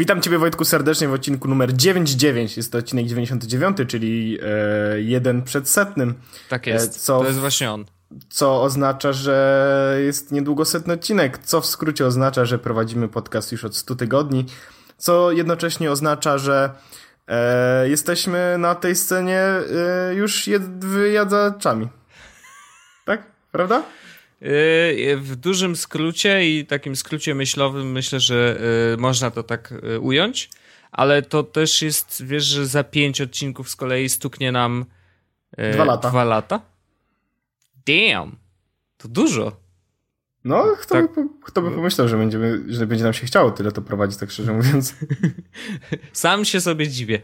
Witam Ciebie Wojtku serdecznie w odcinku numer 99. Jest to odcinek 99, czyli e, jeden przed setnym. Tak jest, e, co, to jest właśnie on. Co oznacza, że jest niedługo setny odcinek, co w skrócie oznacza, że prowadzimy podcast już od 100 tygodni, co jednocześnie oznacza, że e, jesteśmy na tej scenie e, już jed, wyjadzaczami. Tak? Prawda? Yy, w dużym skrócie i takim skrócie myślowym myślę, że yy, można to tak ująć, ale to też jest, wiesz, że za pięć odcinków z kolei stuknie nam dwa lata. Dwa lata? Damn! To dużo. No, kto, tak. by, kto by pomyślał, że, będziemy, że będzie nam się chciało tyle to prowadzić, tak szczerze mówiąc. Sam się sobie dziwię.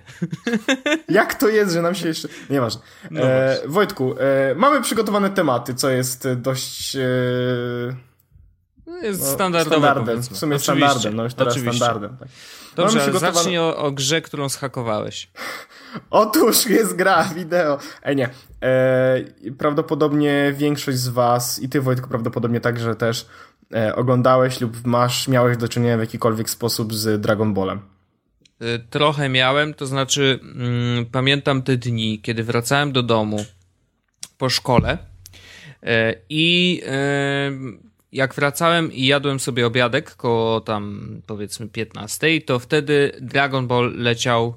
Jak to jest, że nam się jeszcze... Nieważne. No e, Wojtku, e, mamy przygotowane tematy, co jest dość... E, no jest no, standardem. W sumie Oczywiście. standardem, no już teraz Oczywiście. standardem. Tak. Dobrze, przygotowane... zacznij o, o grze, którą schakowałeś. Otóż jest gra wideo. Ej, nie. E, prawdopodobnie większość z was i ty Wojtku prawdopodobnie także też e, oglądałeś lub masz, miałeś do czynienia w jakikolwiek sposób z Dragon Ballem. E, trochę miałem, to znaczy mm, pamiętam te dni, kiedy wracałem do domu po szkole e, i jak wracałem i jadłem sobie obiadek koło tam powiedzmy 15, to wtedy Dragon Ball leciał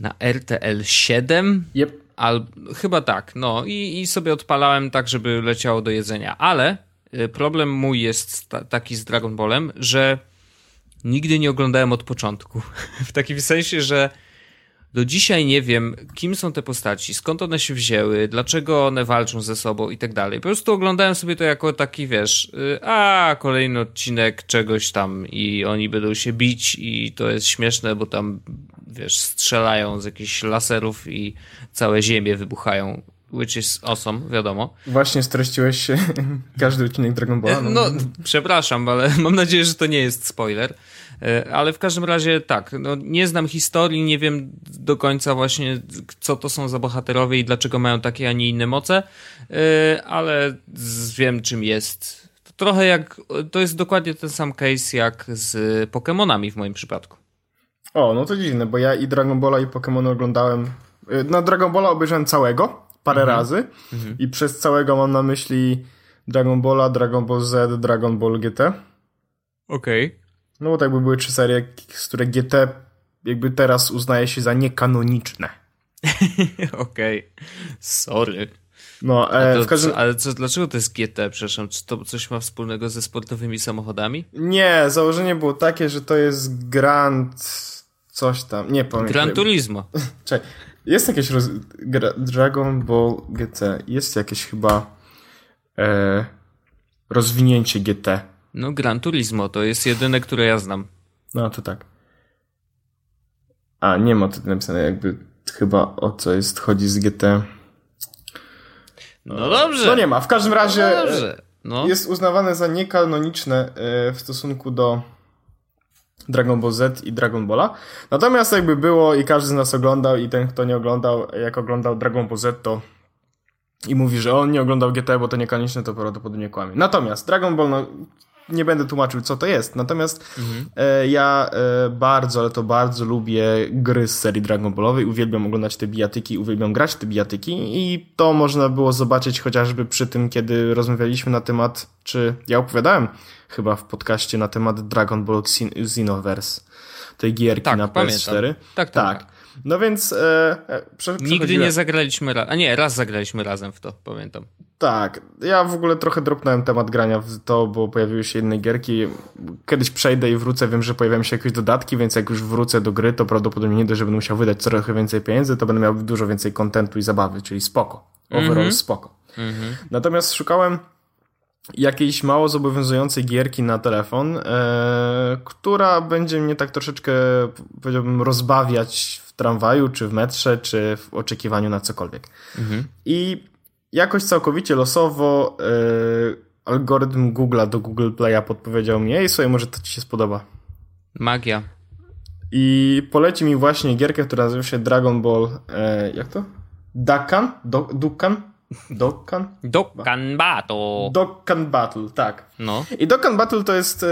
na RTL 7. Yep. Al, chyba tak, no i, i sobie odpalałem tak, żeby leciało do jedzenia, ale y, problem mój jest ta, taki z Dragon Ballem, że nigdy nie oglądałem od początku. w takim sensie, że do dzisiaj nie wiem, kim są te postaci, skąd one się wzięły, dlaczego one walczą ze sobą i tak dalej. Po prostu oglądałem sobie to jako taki, wiesz, y, a kolejny odcinek czegoś tam i oni będą się bić i to jest śmieszne, bo tam, wiesz, strzelają z jakichś laserów i całe ziemie wybuchają which is awesome, wiadomo. Właśnie streściłeś każdy odcinek Dragon Balla. No, no przepraszam, ale mam nadzieję, że to nie jest spoiler. E, ale w każdym razie tak, no, nie znam historii, nie wiem do końca właśnie, co to są za bohaterowie i dlaczego mają takie, a nie inne moce, e, ale wiem, czym jest. To trochę jak, to jest dokładnie ten sam case jak z Pokémonami w moim przypadku. O, no to dziwne, bo ja i Dragon Balla i Pokémony oglądałem. No, Dragon Balla obejrzałem całego, parę mhm. razy mhm. i przez całego mam na myśli Dragon Balla, Dragon Ball Z, Dragon Ball GT. Okej. Okay. No bo tak by były trzy serie, z które GT jakby teraz uznaje się za niekanoniczne. Okej, okay. sorry. No, e, to, każdym... Ale co, dlaczego to jest GT, przepraszam? Czy to coś ma wspólnego ze sportowymi samochodami? Nie, założenie było takie, że to jest Grand coś tam, nie pamiętam. Gran Turismo. Czekaj, jest jakieś roz... Dragon Ball GT, jest jakieś chyba e, rozwinięcie GT. No, Gran Turismo to jest jedyne, które ja znam. No, to tak. A, nie ma tutaj napisane jakby chyba o co jest, chodzi z GT. No, no dobrze. No nie ma. W każdym razie no. No. jest uznawane za niekanoniczne e, w stosunku do Dragon Ball Z i Dragon Balla. Natomiast jakby było i każdy z nas oglądał i ten, kto nie oglądał, jak oglądał Dragon Ball Z, to i mówi, że on nie oglądał GT, bo to niekanoniczne, to prawdopodobnie kłamie. Natomiast Dragon Ball, no, nie będę tłumaczył, co to jest. Natomiast mhm. e, ja e, bardzo, ale to bardzo lubię gry z serii Dragon Ballowej. Uwielbiam oglądać te bijatyki, uwielbiam grać te bijatyki i to można było zobaczyć chociażby przy tym, kiedy rozmawialiśmy na temat, czy ja opowiadałem chyba w podcaście na temat Dragon Ball Xenoverse, tej gierki tak, na PS4. Tak, tak, tak. tak. No więc e, e Nigdy nie zagraliśmy razem. A nie, raz zagraliśmy razem w to, pamiętam. Tak. Ja w ogóle trochę dropnąłem temat grania w to, bo pojawiły się inne gierki. Kiedyś przejdę i wrócę, wiem, że pojawiają się jakieś dodatki, więc jak już wrócę do gry, to prawdopodobnie nie dość, że będę musiał wydać trochę więcej pieniędzy, to będę miał dużo więcej kontentu i zabawy, czyli spoko. Overall mm -hmm. spoko. Mm -hmm. Natomiast szukałem jakiejś mało zobowiązującej gierki na telefon, e, która będzie mnie tak troszeczkę, powiedziałbym, rozbawiać tramwaju, czy w metrze, czy w oczekiwaniu na cokolwiek. Mhm. I jakoś całkowicie losowo e, algorytm Google'a do Google Play'a podpowiedział mi, ej, słuchaj, może to ci się spodoba. Magia. I poleci mi właśnie gierkę, która nazywa się Dragon Ball, e, jak to? Dakan? Do, Dukan? Dokkan? Dokkan Battle. Dokkan Battle, tak. No. I Dokkan Battle to jest y,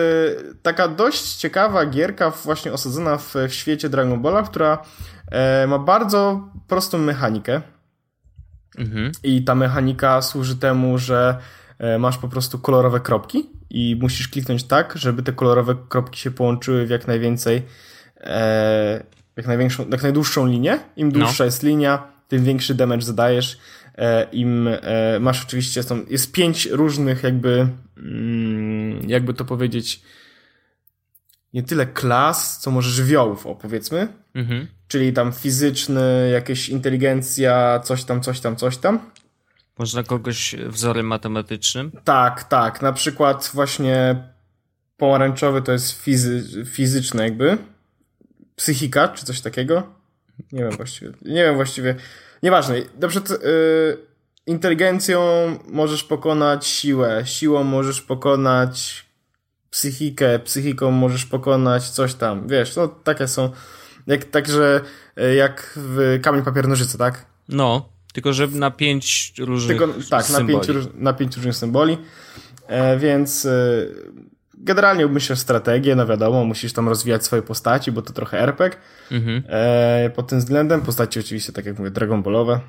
taka dość ciekawa gierka właśnie osadzona w, w świecie Dragon Balla, która y, ma bardzo prostą mechanikę. Mhm. I ta mechanika służy temu, że y, masz po prostu kolorowe kropki i musisz kliknąć tak, żeby te kolorowe kropki się połączyły w jak najwięcej jak, największą, jak najdłuższą linię. Im dłuższa no. jest linia, tym większy damage zadajesz. E, Im e, masz oczywiście, są, jest pięć różnych jakby, mm, jakby to powiedzieć, nie tyle klas, co może żywiołów, o powiedzmy. Mhm. Czyli tam fizyczny, jakieś inteligencja, coś tam, coś tam, coś tam. Można kogoś wzorem matematycznym? Tak, tak. Na przykład właśnie pomarańczowy to jest fizy fizyczny jakby. Psychika, czy coś takiego. Nie wiem właściwie. Nie wiem właściwie. Nieważne. Na przykład yy, inteligencją możesz pokonać siłę, siłą możesz pokonać psychikę, psychiką możesz pokonać coś tam. Wiesz, no takie są. Jak, także y, jak w kamień papier nożyce, tak? No, tylko że na pięć różnych tylko, Tak, symboli. na pięć, na pięć różnych symboli. E, więc y, generalnie myślę strategię, no wiadomo, musisz tam rozwijać swoje postaci, bo to trochę RPG. Mhm. E, pod tym względem postaci oczywiście, tak jak mówię, Dragon Ballowe.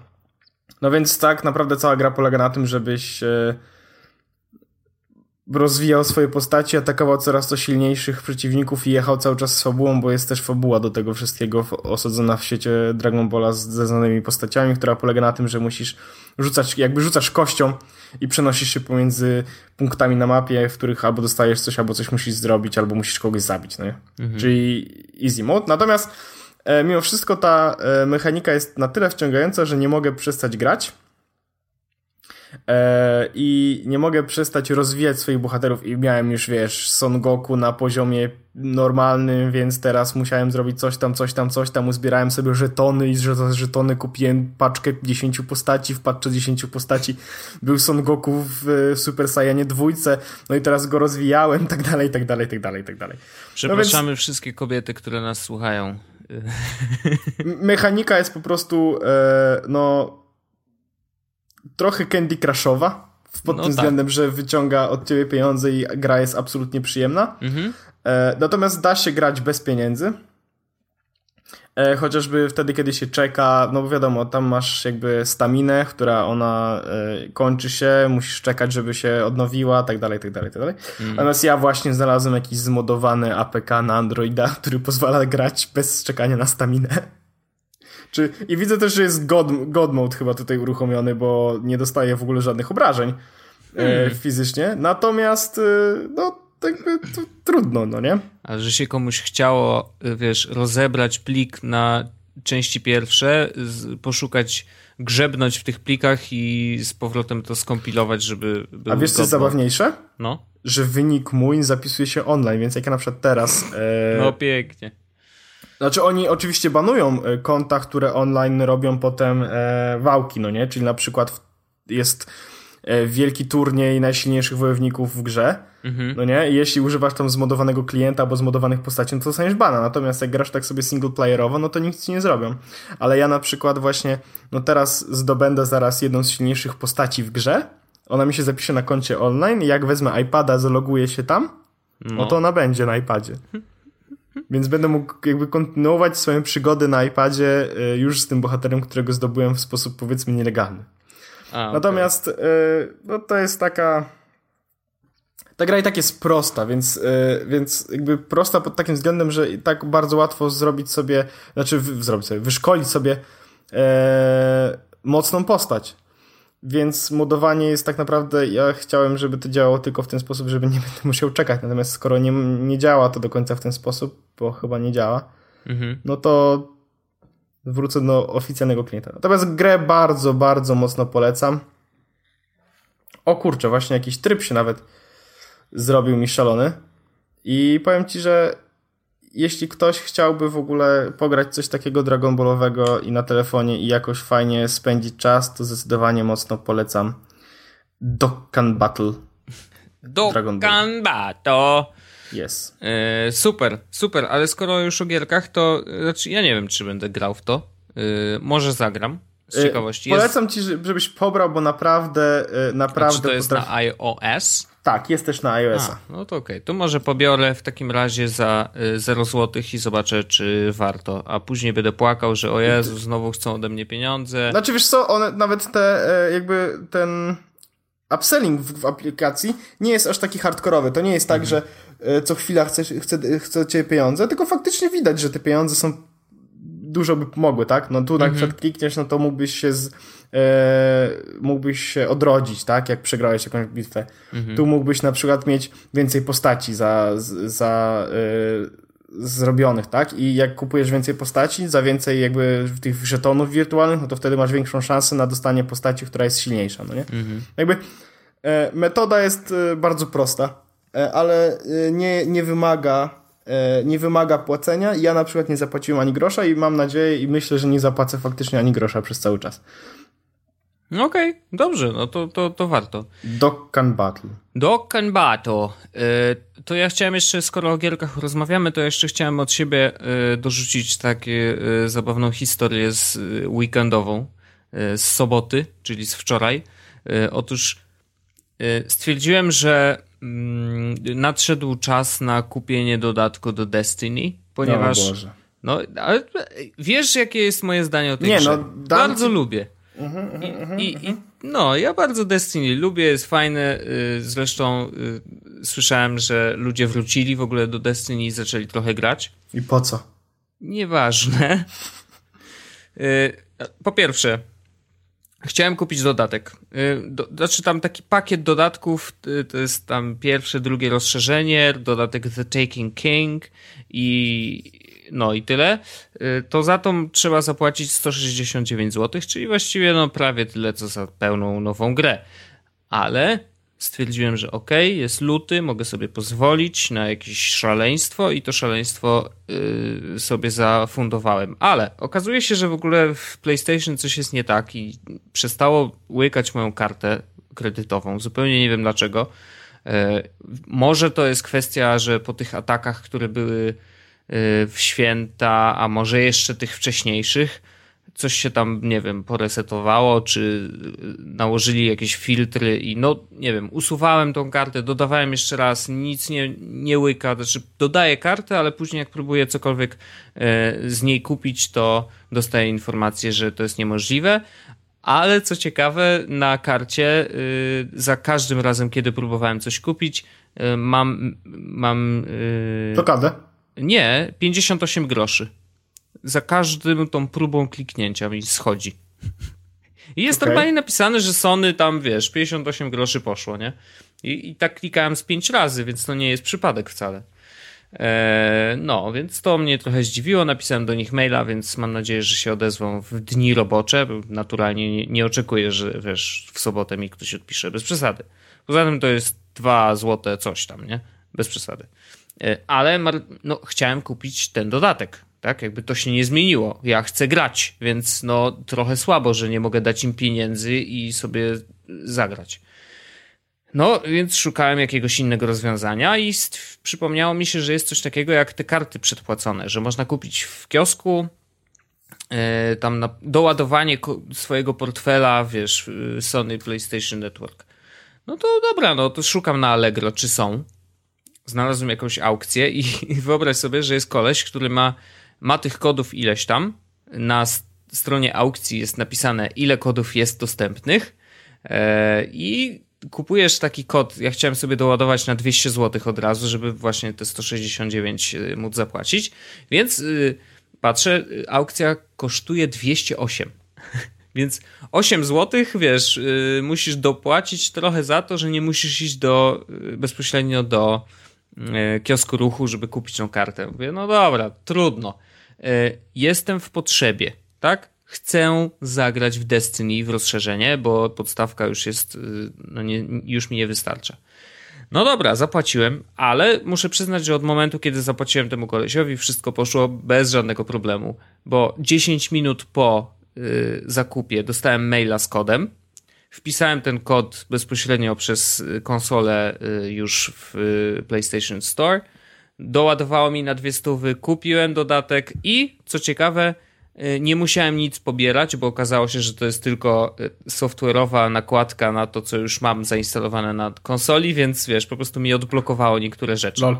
No więc tak naprawdę cała gra polega na tym, żebyś e, rozwijał swoje postaci, atakował coraz to silniejszych przeciwników i jechał cały czas z fabułą, bo jest też fabuła do tego wszystkiego osadzona w świecie Dragon Balla ze znanymi postaciami, która polega na tym, że musisz rzucać, jakby rzucasz kością i przenosisz się pomiędzy punktami na mapie, w których albo dostajesz coś, albo coś musisz zrobić, albo musisz kogoś zabić, no mhm. Czyli easy mode. Natomiast e, mimo wszystko ta e, mechanika jest na tyle wciągająca, że nie mogę przestać grać I nie mogę przestać rozwijać swoich bohaterów i miałem już, wiesz, Son Goku na poziomie normalnym, więc teraz musiałem zrobić coś tam, coś tam, coś tam, uzbierałem sobie żetony i z żetony kupiłem paczkę 10 postaci, w paczce 10 postaci był Son Goku w Super Saiyanie dwójce, no i teraz go rozwijałem, tak dalej, tak dalej, tak dalej, tak dalej. Przepraszamy no więc... wszystkie kobiety, które nas słuchają. Mechanika jest po prostu, e, no trochę Candy Crushowa, pod no tym tak. względem, że wyciąga od ciebie pieniądze i gra jest absolutnie przyjemna. Mhm. E, natomiast da się grać bez pieniędzy. E, chociażby wtedy, kiedy się czeka, no bo wiadomo, tam masz jakby staminę, która ona e, kończy się, musisz czekać, żeby się odnowiła, tak dalej, tak dalej, tak dalej. Mhm. Natomiast ja właśnie znalazłem jakiś zmodowany APK na Androida, który pozwala grać bez czekania na staminę. Czy, I widzę też, że jest God, God Mode chyba tutaj uruchomiony, bo nie dostaje w ogóle żadnych obrażeń e, hmm. e, fizycznie. Natomiast, e, no, tak to trudno, no nie? A że się komuś chciało, e, wiesz, rozebrać plik na części pierwsze, poszukać, grzebnąć w tych plikach i z powrotem to skompilować, żeby. A wiesz, co jest zabawniejsze? No. Że wynik mój zapisuje się online, więc jak ja na przykład teraz. E... No pięknie znaczy oni oczywiście banują e, konta, które online robią potem e, wałki, no nie? Czyli na przykład jest e, wielki turniej najsilniejszych wojowników w grze, mhm. no nie? I jeśli używasz tam zmodowanego klienta albo zmodowanych postaci, no to dostaniesz bana. Natomiast jak grasz tak sobie singleplayerowo, no to nic ci nie zrobią. Ale ja na przykład właśnie, no teraz zdobędę zaraz jedną z silniejszych postaci w grze, ona mi się zapisze na koncie online i jak wezmę iPada, zaloguję się tam, no, no to ona będzie na iPadzie. Więc będę mógł jakby kontynuować swoją przygodę na iPadzie y, już z tym bohaterem, którego zdobyłem w sposób powiedzmy nielegalny. A, Natomiast okay. no to jest taka... Ta gra i tak jest prosta, więc, y, więc jakby prosta pod takim względem, że i tak bardzo łatwo zrobić sobie, znaczy zrobić sobie, wyszkolić sobie e, mocną postać. Więc modowanie jest tak naprawdę, ja chciałem, żeby to działało tylko w ten sposób, żeby nie będę musiał czekać. Natomiast skoro nie, nie działa to do końca w ten sposób, bo chyba nie działa, mhm. no to wrócę do oficjalnego klienta. Natomiast grę bardzo, bardzo mocno polecam. O kurczę, właśnie jakiś tryb się nawet zrobił mi szalony. I powiem ci, że jeśli ktoś chciałby w ogóle pograć coś takiego Dragon Ballowego i na telefonie i jakoś fajnie spędzić czas, to zdecydowanie mocno polecam Dokkan Battle. Dokkan Battle. Yes. E, super, super, ale skoro już o gierkach, to znaczy ja nie wiem, czy będę grał w to. E, może zagram. z ciekawości. Polecam ci, żebyś pobrał, bo naprawdę, naprawdę. Czy to jest potrafi... na iOS? Tak, jest też na iOS-a. A, no to okej. Okay. To może pobiorę w takim razie za 0 zł i zobaczę, czy warto. A później będę płakał, że o Jezu, znowu chcą ode mnie pieniądze. Znaczy wiesz co, one nawet te, jakby ten upselling w, w, aplikacji nie jest aż taki hardkorowy. To nie jest tak, mhm. że co chwila chcesz, chce, chcecie pieniądze, tylko faktycznie widać, że te pieniądze są dużo by pomogły, tak? No tu mhm. na przykład klikniesz, no to mógłbyś się z, e, mógłbyś się odrodzić, tak? Jak przegrałeś jakąś bitwę. Mhm. Tu mógłbyś na przykład mieć więcej postaci za, za e, zrobionych, tak? I jak kupujesz więcej postaci, za więcej jakby tych żetonów wirtualnych, no to wtedy masz większą szansę na dostanie postaci, która jest silniejsza, no nie? Mhm. Jakby e, metoda jest e, bardzo prosta, e, ale e, nie, nie wymaga nie wymaga płacenia. Ja na przykład nie zapłaciłem ani grosza i mam nadzieję i myślę, że nie zapłacę faktycznie ani grosza przez cały czas. No okej, okay, dobrze, no to, to, to warto. Dokkan Battle. Dokkan Battle. Yy, to ja chciałem jeszcze, skoro o gierkach rozmawiamy, to jeszcze chciałem od siebie yy, dorzucić taką zabawną historię z weekendową, z soboty, czyli z wczoraj. Otóż stwierdziłem, że nadszedł czas na kupienie dodatku do Destiny, ponieważ... No, Boże. No, ale wiesz, jakie jest moje zdanie o tej Nie, grze? No, Bardzo ci... lubię. I, i, I, no, ja bardzo Destiny lubię, jest fajne. Y, zresztą y, słyszałem, że ludzie wrócili w ogóle do Destiny i zaczęli trochę grać. I po co? Nieważne. Y, po pierwsze, chciałem kupić dodatek. Do, znaczy tam taki pakiet dodatków, to jest tam pierwsze, drugie rozszerzenie, dodatek The Taking King i no i tyle, y, to za to trzeba zapłacić 169 zł, czyli właściwie no prawie tyle, co za pełną nową grę. Ale stwierdziłem, że ok, jest luty, mogę sobie pozwolić na jakieś szaleństwo i to szaleństwo yy, sobie zafundowałem. Ale okazuje się, że w ogóle w PlayStation coś jest nie tak i przestało łykać moją kartę kredytową. Zupełnie nie wiem dlaczego. Yy, może to jest kwestia, że po tych atakach, które były Y, w święta, a może jeszcze tych wcześniejszych, coś się tam, nie wiem, poresetowało, czy nałożyli jakieś filtry i no, nie wiem, usuwałem tą kartę, dodawałem jeszcze raz, nic nie, nie łyka, znaczy dodaję kartę, ale później jak próbuję cokolwiek y, z niej kupić, to dostaję informację, że to jest niemożliwe, ale co ciekawe, na karcie y, za każdym razem, kiedy próbowałem coś kupić, mam... mam Blokadę? Nie, 58 groszy. Za każdym tą próbą kliknięcia mi schodzi. I jest okay. normalnie napisane, że Sony tam, wiesz, 58 groszy poszło, nie? I, I, tak klikałem z 5 razy, więc to nie jest przypadek wcale. Eee, no, więc to mnie trochę zdziwiło. Napisałem do nich maila, więc mam nadzieję, że się odezwą w dni robocze. Naturalnie nie, nie oczekuję, że wiesz, w sobotę mi ktoś odpisze, bez przesady. Poza tym to jest 2 złote coś tam, nie? Bez przesady. E, ale no, chciałem kupić ten dodatek. Tak, jakby to się nie zmieniło. Ja chcę grać, więc no trochę słabo, że nie mogę dać im pieniędzy i sobie zagrać. No, więc szukałem jakiegoś innego rozwiązania i przypomniało mi się, że jest coś takiego jak te karty przedpłacone, że można kupić w kiosku yy, tam na doładowanie swojego portfela, wiesz, Sony PlayStation Network. No to dobra, no to szukam na Allegro, czy są znalazłem jakąś aukcję i, i wyobraź sobie, że jest koleś, który ma, ma tych kodów ileś tam. Na stronie aukcji jest napisane, ile kodów jest dostępnych e, i kupujesz taki kod. Ja chciałem sobie doładować na 200 zł od razu, żeby właśnie te 169 e, móc zapłacić. Więc y, patrzę, aukcja kosztuje 208. Więc 8 zł, wiesz, y, musisz dopłacić trochę za to, że nie musisz iść do, y, bezpośrednio do kiosku ruchu, żeby kupić tą kartę. Mówię, no dobra, trudno. E, jestem w potrzebie, tak? Chcę zagrać w Destiny, w rozszerzenie, bo podstawka już jest, e, no nie, już mi nie wystarcza. No dobra, zapłaciłem, ale muszę przyznać, że od momentu, kiedy zapłaciłem temu kolesiowi, wszystko poszło bez żadnego problemu, bo 10 minut po zakupie dostałem maila z kodem, Wpisałem ten kod bezpośrednio przez konsolę y, już w y, PlayStation Store. Doładowało mi na dwie stówy, kupiłem dodatek i co ciekawe, Y, nie musiałem nic pobierać, bo okazało się, że to jest tylko y, software'owa nakładka na to, co już mam zainstalowane na konsoli, więc wiesz, po prostu mi odblokowało niektóre rzeczy. Lol.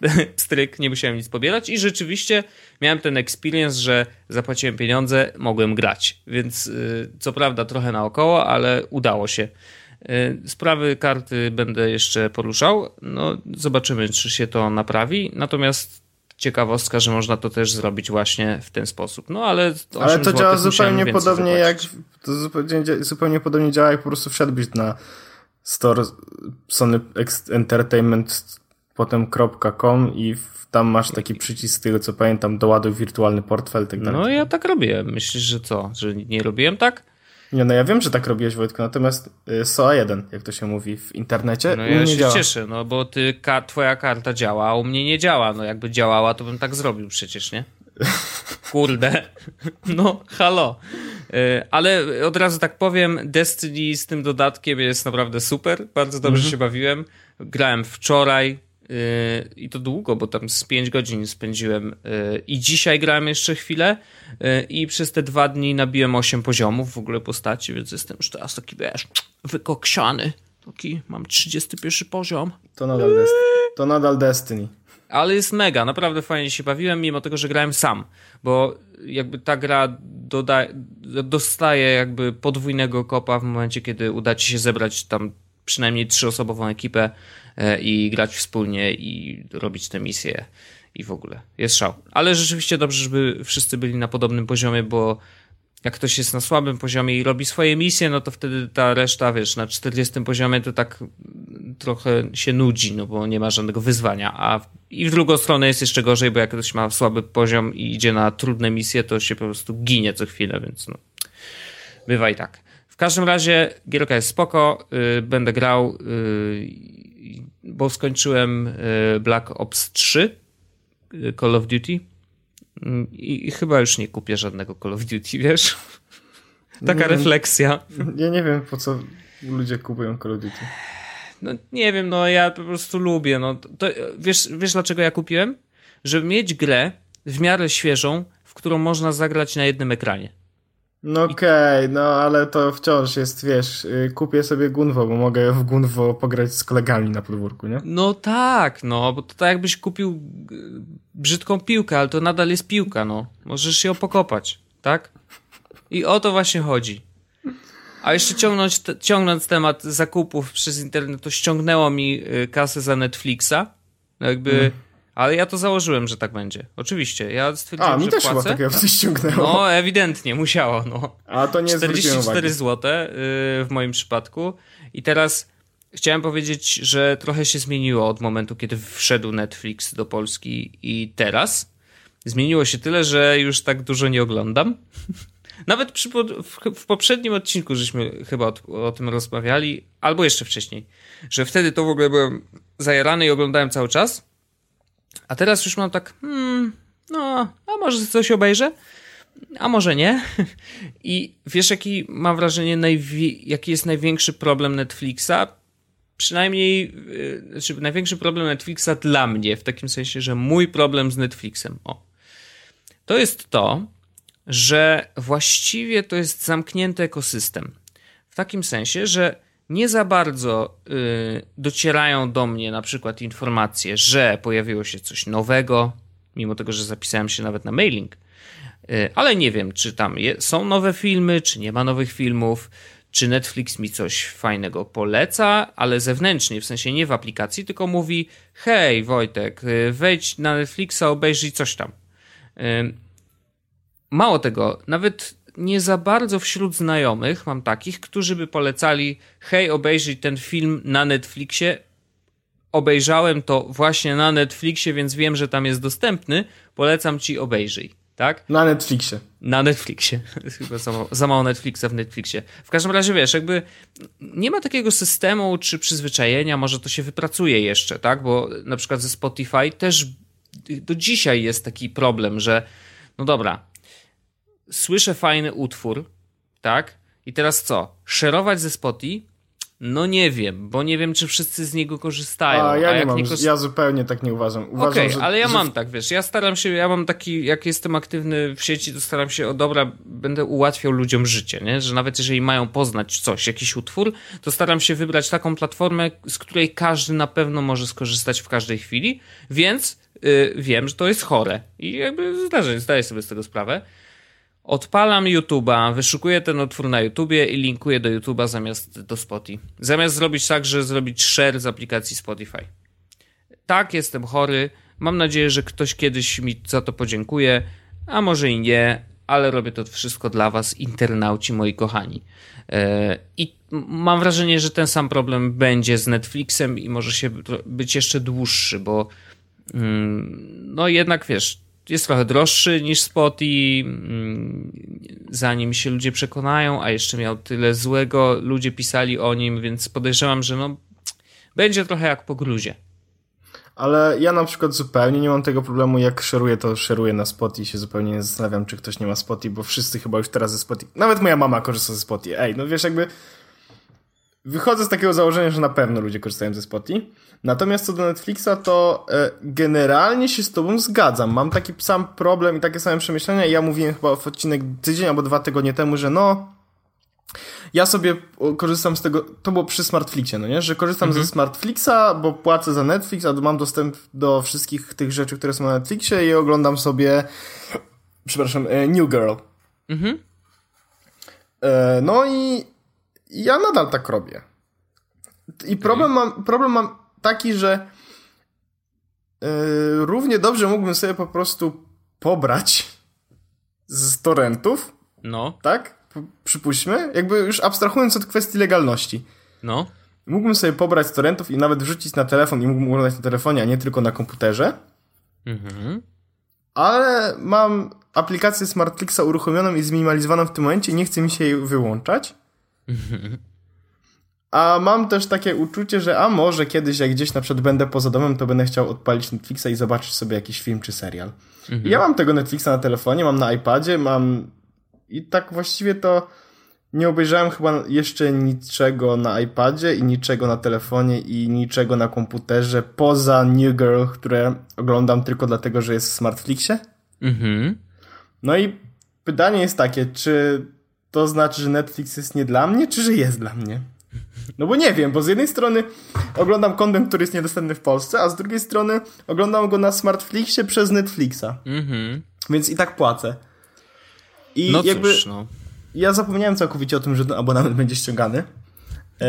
Stryk, nie musiałem nic pobierać i rzeczywiście miałem ten experience, że zapłaciłem pieniądze, mogłem grać. Więc y, co prawda trochę naokoło, ale udało się. Sprawy karty będę jeszcze poruszał. No, zobaczymy, czy się to naprawi. Natomiast ciekawostka, że można to też zrobić właśnie w ten sposób. No ale. Ale to działa zupełnie podobnie jak. To zupełnie, zupełnie podobnie działa, jak po prostu wszedłbyś na store Sony Entertainment, potem .com i tam masz taki przycisk z tego co pamiętam, doładuj wirtualny portfel tak dalej. No ja tak robiłem. Myślisz, że co? Że nie robiłem tak? Nie, no ja wiem, że tak robiłeś Wojtku, natomiast y, SOA1, jak to się mówi w internecie, No ja się działa. cieszę, no bo ty, ka, twoja karta działa, a u mnie nie działa. No jakby działała, to bym tak zrobił przecież, nie? Kurde. No, halo. Y, ale od razu tak powiem, Destiny z tym dodatkiem jest naprawdę super. Bardzo dobrze mhm. się bawiłem. Grałem wczoraj, i to długo, bo tam z 5 godzin spędziłem y, i dzisiaj grałem jeszcze chwilę y, i przez te dwa dni nabiłem 8 poziomów w ogóle postaci, więc jestem już teraz taki, wiesz, wykoksiany. Taki, mam 31 poziom. To nadal, Destiny. to nadal Destiny. Ale jest mega, naprawdę fajnie się bawiłem, mimo tego, że grałem sam, bo jakby ta gra doda dostaje jakby podwójnego kopa w momencie, kiedy uda ci się zebrać tam przynajmniej trzyosobową ekipę i grać wspólnie i robić te misje i w ogóle. Jest szał. Ale rzeczywiście dobrze, żeby wszyscy byli na podobnym poziomie, bo jak ktoś jest na słabym poziomie i robi swoje misje, no to wtedy ta reszta, wiesz, na 40 poziomie to tak trochę się nudzi, no bo nie ma żadnego wyzwania. A i w drugą stronę jest jeszcze gorzej, bo jak ktoś ma słaby poziom i idzie na trudne misje, to się po prostu ginie co chwilę, więc no. Bywa i tak każdym razie gierka jest spoko, yy, będę grał, yy, bo skończyłem yy, Black Ops 3 y, Call of Duty mm, I, i, chyba już nie kupię żadnego Call of Duty, wiesz? Taka nie refleksja. Ja nie wiem, po co ludzie kupują Call of Duty. No nie wiem, no ja po prostu lubię. No, to, wiesz, wiesz dlaczego ja kupiłem? Żeby mieć grę w miarę świeżą, w którą można zagrać na jednym ekranie. No okej, okay, no ale to wciąż jest, wiesz, y, kupię sobie Gunwo, bo mogę w Gunwo pograć z kolegami na podwórku, nie? No tak, no, bo to tak jakbyś kupił y, brzydką piłkę, ale to nadal jest piłka, no. Możesz ją pokopać, tak? I o to właśnie chodzi. A jeszcze ciągnąć, ciągnąc temat zakupów przez internet, to ściągnęło mi y, kasę za Netflixa. No jakby... Mm ale ja to założyłem, że tak będzie. Oczywiście. Ja stwierdziłem, A, mi że też płacę. chyba takiego coś ściągnęło. No, ewidentnie, musiało. No. A to nie 44 zł w moim przypadku. I teraz chciałem powiedzieć, że trochę się zmieniło od momentu, kiedy wszedł Netflix do Polski i teraz. Zmieniło się tyle, że już tak dużo nie oglądam. Nawet przy, w, w, poprzednim odcinku żeśmy chyba o, o, tym rozmawiali, albo jeszcze wcześniej, że wtedy to w ogóle byłem zajarany i oglądałem cały czas. A teraz już mam tak, hmm, no, a może coś obejrzę? A może nie? I wiesz, jaki mam wrażenie, najwi- jaki jest największy problem Netflixa? Przynajmniej, yy, znaczy największy problem Netflixa dla mnie, w takim sensie, że mój problem z Netflixem, o. To jest to, że właściwie to jest zamknięty ekosystem. W takim sensie, że nie za bardzo y, docierają do mnie na przykład informacje, że pojawiło się coś nowego, mimo tego, że zapisałem się nawet na mailing, y, ale nie wiem, czy tam je, są nowe filmy, czy nie ma nowych filmów, czy Netflix mi coś fajnego poleca, ale zewnętrznie, w sensie nie w aplikacji, tylko mówi: Hej, Wojtek, y, wejdź na Netflixa, obejrzyj coś tam. Y, mało tego, nawet nie za bardzo wśród znajomych mam takich, którzy by polecali, hej, obejrzyj ten film na Netflixie. Obejrzałem to właśnie na Netflixie, więc wiem, że tam jest dostępny. Polecam ci, obejrzyj. Tak? Na Netflixie. Na Netflixie. Chyba za mało, za mało Netflixa w Netflixie. W każdym razie wiesz, jakby nie ma takiego systemu czy przyzwyczajenia, może to się wypracuje jeszcze, tak? Bo na przykład ze Spotify też do dzisiaj jest taki problem, że no dobra, słyszę fajny utwór, tak? I teraz co? Szerować ze Spotify? No nie wiem, bo nie wiem, czy wszyscy z niego korzystają. A ja a nie mam, nie ja zupełnie tak nie uważam. uważam Okej, że, ale ja że... mam tak, wiesz, ja staram się, ja mam taki, jak jestem aktywny w sieci, to staram się, o dobra, będę ułatwiał ludziom życie, nie? Że nawet jeżeli mają poznać coś, jakiś utwór, to staram się wybrać taką platformę, z której każdy na pewno może skorzystać w każdej chwili, więc yy, wiem, że to jest chore i jakby zdarzę, zdaję sobie z tego sprawę. Odpalam YouTube'a, wyszukuję ten utwór na YouTubie i linkuję do YouTube'a zamiast do Spotify. Zamiast zrobić tak, że zrobić share z aplikacji Spotify. Tak, jestem chory. Mam nadzieję, że ktoś kiedyś mi za to podziękuje, a może i nie, ale robię to wszystko dla Was, internauci moi kochani. E, I mam wrażenie, że ten sam problem będzie z Netflixem i może się być jeszcze dłuższy, bo mm, no jednak wiesz, jest trochę droższy niż Spotify, mm, zanim się ludzie przekonają, a jeszcze miał tyle złego, ludzie pisali o nim, więc podejrzewam, że no będzie trochę jak po gruzie. Ale ja na przykład zupełnie nie mam tego problemu, jak szeruję, to szeruję na Spotify i się zupełnie nie zastanawiam, czy ktoś nie ma Spotify, bo wszyscy chyba już teraz ze Spotify, nawet moja mama korzysta ze Spotify. Ej, no wiesz, jakby wychodzę z takiego założenia, że na pewno ludzie korzystają ze Spotify. Natomiast co do Netflixa, to e, generalnie się z tobą zgadzam. Mam taki sam problem i takie same przemyślenia. Ja mówiłem chyba w odcinek tydzień albo dwa tygodnie temu, że no, ja sobie korzystam z tego, to było przy Smartflixie, no nie? Że korzystam mhm. ze Smartflixa, bo płacę za Netflix, a mam dostęp do wszystkich tych rzeczy, które są na Netflixie i oglądam sobie, przepraszam, e, New Girl. Mhm. E, no i ja nadal tak robię. I problem mam, problem mam taki, że yy, równie dobrze mógłbym sobie po prostu pobrać z torrentów. No. Tak? Przypuśćmy. Jakby już abstrahując od kwestii legalności. No. Mógłbym sobie pobrać z torrentów i nawet wrzucić na telefon i mógłbym oglądać na telefonie, a nie tylko na komputerze. Mhm. Ale mam aplikację Smartflixa uruchomioną i zminimalizowaną w tym momencie i nie chce mi się jej wyłączać. A mam też takie uczucie, że a może kiedyś, jak gdzieś na przykład będę poza domem, to będę chciał odpalić Netflixa i zobaczyć sobie jakiś film czy serial. Mhm. Ja mam tego Netflixa na telefonie, mam na iPadzie, mam i tak właściwie to nie obejrzałem chyba jeszcze niczego na iPadzie i niczego na telefonie i niczego na komputerze poza New Girl, które oglądam tylko dlatego, że jest w Smartflixie. Mhm. No i pytanie jest takie, czy to znaczy, że Netflix jest nie dla mnie, czy że jest dla mnie? No bo nie wiem, bo z jednej strony oglądam content, który jest niedostępny w Polsce, a z drugiej strony oglądam go na Smartflixie przez Netflixa. Mhm. Więc i tak płacę. I no jakby cóż, no. ja zapomniałem całkowicie o tym, że ten abonament będzie ściągany. Yy,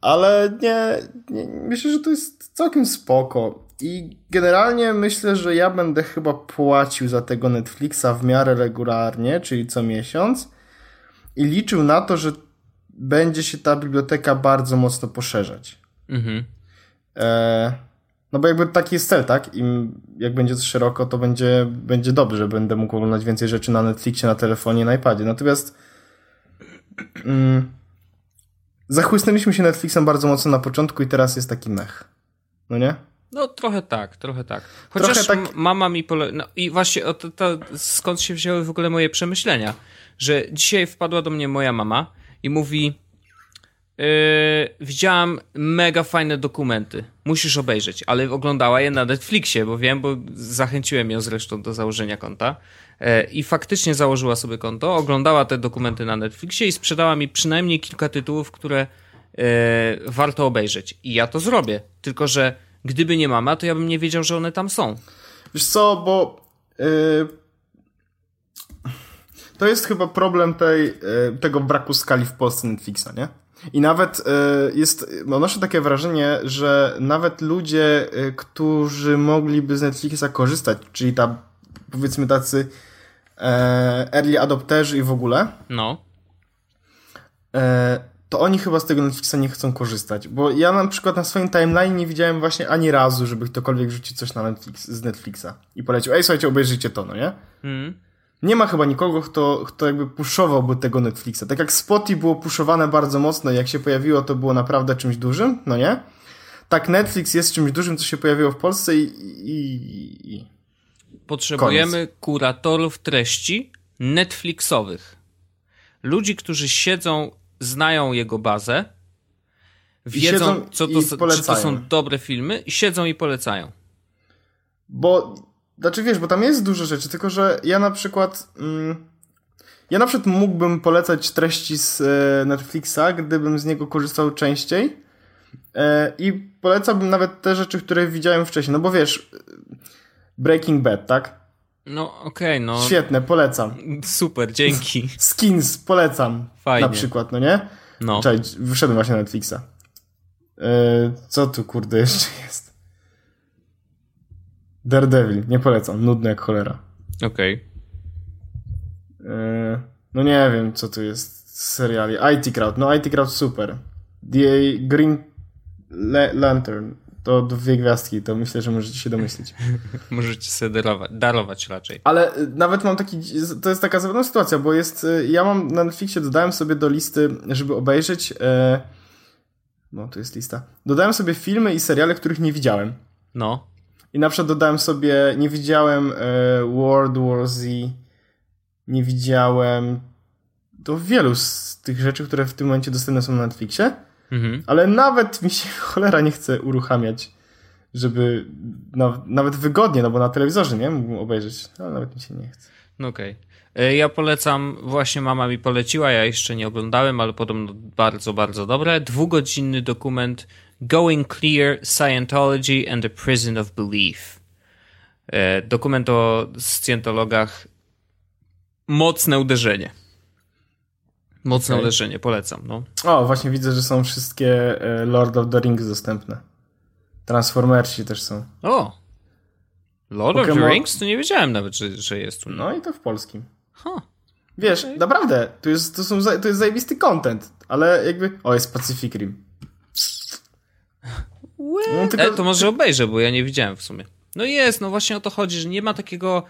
ale nie, nie, myślę, że to jest całkiem spoko. I generalnie myślę, że ja będę chyba płacił za tego Netflixa w miarę regularnie, czyli co miesiąc. I liczył na to, że będzie się ta biblioteka bardzo mocno poszerzać. Mhm. E, no bo jakby taki jest cel, tak? Im jak będzie to szeroko, to będzie, będzie dobrze. Będę mógł oglądać więcej rzeczy na Netflixie, na telefonie, na iPadzie. Natomiast mm, zachłysnęliśmy się Netflixem bardzo mocno na początku i teraz jest taki mech. No nie? No trochę tak, trochę tak. Chociaż trochę tak... mama mi pole... No, I właśnie to, to, skąd się wzięły w ogóle moje przemyślenia, że dzisiaj wpadła do mnie moja mama i mówi: yy, Widziałam mega fajne dokumenty. Musisz obejrzeć, ale oglądała je na Netflixie, bo wiem, bo zachęciłem ją zresztą do założenia konta. Yy, I faktycznie założyła sobie konto, oglądała te dokumenty na Netflixie i sprzedała mi przynajmniej kilka tytułów, które yy, warto obejrzeć. I ja to zrobię. Tylko, że gdyby nie mama, to ja bym nie wiedział, że one tam są. Wiesz co, bo. Yy to jest chyba problem tej, e, tego braku skali w Polsce Netflixa, nie? I nawet e, jest, odnoszę takie wrażenie, że nawet ludzie, e, którzy mogliby z Netflixa korzystać, czyli ta, powiedzmy tacy early adopterzy i w ogóle, no. To oni chyba z tego Netflixa nie chcą korzystać, bo ja na przykład na swoim timeline nie widziałem właśnie ani razu, żeby ktokolwiek rzucił coś na Netflix, z Netflixa i polecił, ej słuchajcie, obejrzyjcie to, no nie? Mm nie ma chyba nikogo, kto, kto jakby puszowałby tego Netflixa. Tak jak Spotify było puszowane bardzo mocno, jak się pojawiło, to było naprawdę czymś dużym, no nie? Tak Netflix jest czymś dużym, co się pojawiło w Polsce i... i, i... Potrzebujemy Koniec. kuratorów treści Netflixowych. Ludzi, którzy siedzą, znają jego bazę wiedzą, co to, czy to są dobre filmy i siedzą i polecają. Bo, znaczy wiesz, bo tam jest dużo rzeczy, tylko że ja na przykład... Mm, ja na przykład mógłbym polecać treści z e, Netflixa, gdybym z niego korzystał częściej. E, I polecałbym nawet te rzeczy, które widziałem wcześniej. No bo wiesz, Breaking Bad, tak? No okej, okay, no. Świetne, polecam. Super, dzięki. Skins, polecam. Fajnie. Na przykład, no nie? No. Cześć, wyszedłem właśnie na Netflixa. E, co tu kurde jeszcze jest? Daredevil, nie polecam, nudny jak cholera. Okej. Okay. E, no nie wiem, co tu jest z seriali. IT Crowd, no IT Crowd super. The Green Lantern, to dwie gwiazdki, to myślę, że możecie się domyślić. możecie sobie darować, darować raczej. Ale y, nawet mam taki, to jest taka zabawna sytuacja, bo jest, y, ja mam na Netflixie, dodałem sobie do listy, żeby obejrzeć, e, no tu jest lista, dodałem sobie filmy i seriale, których nie widziałem. No. I na przykład dodałem sobie, nie widziałem e, World War Z, nie widziałem to wielu z tych rzeczy, które w tym momencie dostępne są na Netflixie, mhm. ale nawet mi się cholera nie chce uruchamiać, żeby nawet wygodnie, no bo na telewizorze, nie? Mógłbym obejrzeć, ale nawet mi się nie chce. No okej. Okay. E, ja polecam, właśnie mama mi poleciła, ja jeszcze nie oglądałem, ale podobno bardzo, bardzo dobre. Dwugodzinny dokument Going Clear Scientology and the Prison of Belief. E, dokument o scjentologach mocne uderzenie. Mocne okay. uderzenie, polecam. No. O, właśnie widzę, że są wszystkie e, Lord of the Rings dostępne. Transformersi też są. O! Lord Pokemon... of the Rings? To nie wiedziałem nawet, że, że jest tu. No i to w polskim. Huh. Wiesz, okay. naprawdę, to jest, to, są, to jest zajebisty content, ale jakby... O, jest Pacific Rim. No, tylko... e, to może obejrzę, bo ja nie widziałem w sumie. No jest, no właśnie o to chodzi, że nie ma takiego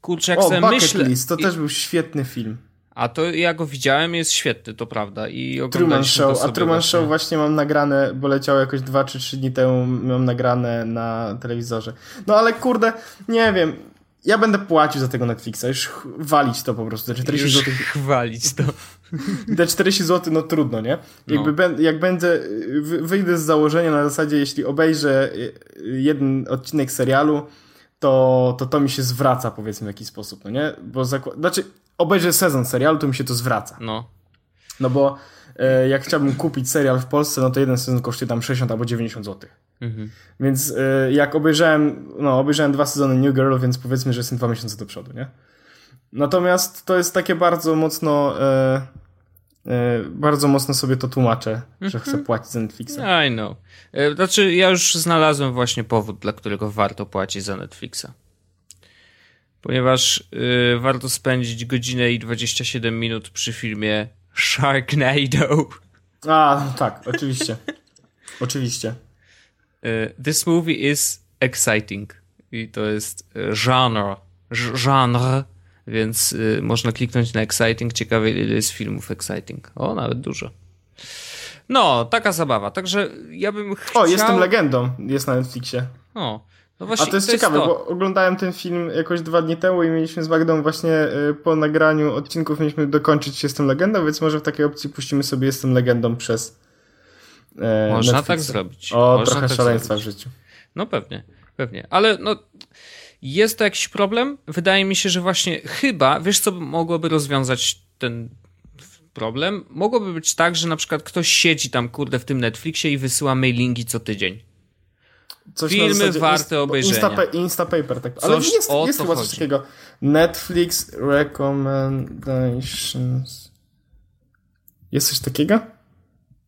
kurczę, jak o, sobie Bucket myślę... List, to I... też był świetny film. A to ja go widziałem, jest świetny, to prawda. I Truman Show, a Truman właśnie. Show właśnie mam nagrane, bo leciało jakoś 2 czy 3 dni temu, mam nagrane na telewizorze. No ale kurde, nie wiem, ja będę płacił za tego Netflixa, już walić to po prostu, te 40 zł. Chwalić to. Te 40 zł, no trudno, nie? Jakby no. jak będę, wyjdę z założenia na zasadzie, jeśli obejrzę jeden odcinek serialu, to, to to mi się zwraca, powiedzmy, w jakiś sposób, no nie? Bo zakład... Znaczy, obejrzę sezon serialu, to mi się to zwraca. No. No bo e, jak chciałbym kupić serial w Polsce, no to jeden sezon kosztuje tam 60 albo 90 zł. Mhm. Więc e, jak obejrzałem, no obejrzałem dwa sezony New Girl, więc powiedzmy, że jestem dwa miesiące do przodu, nie? Natomiast to jest takie bardzo mocno e, E, bardzo mocno sobie to tłumaczę, że chcę mhm. płacić za Netflixa. I know. E, znaczy, ja już znalazłem właśnie powód, dla którego warto płacić za Netflixa. Ponieważ y, warto spędzić godzinę i 27 minut przy filmie Sharknado. A, tak, oczywiście. oczywiście. this movie is exciting. I to jest genre. Genre więc y, można kliknąć na Exciting. Ciekawe, ile jest filmów Exciting. O, nawet dużo. No, taka zabawa. Także ja bym chciał... O, jestem legendą. Jest na Netflixie. O, no właśnie, A to jest to ciekawe, jest to. bo oglądałem ten film jakoś dwa dni temu i mieliśmy z Magdą właśnie y, po nagraniu odcinków mieliśmy dokończyć Jestem Legendą, więc może w takiej opcji puścimy sobie Jestem Legendą przez e, Można tak zrobić. O, Można trochę tak szaleństwa zrobić. w życiu. No pewnie, pewnie. Ale no jest to jakiś problem? Wydaje mi się, że właśnie chyba, wiesz co mogłoby rozwiązać ten problem? Mogłoby być tak, że na przykład ktoś siedzi tam, kurde, w tym Netflixie i wysyła mailingi co tydzień. Coś Filmy warte obejrzenia. Insta, Instapaper, tak. Ale coś jest, jest chyba coś takiego. Netflix Recommendations. Jest coś takiego?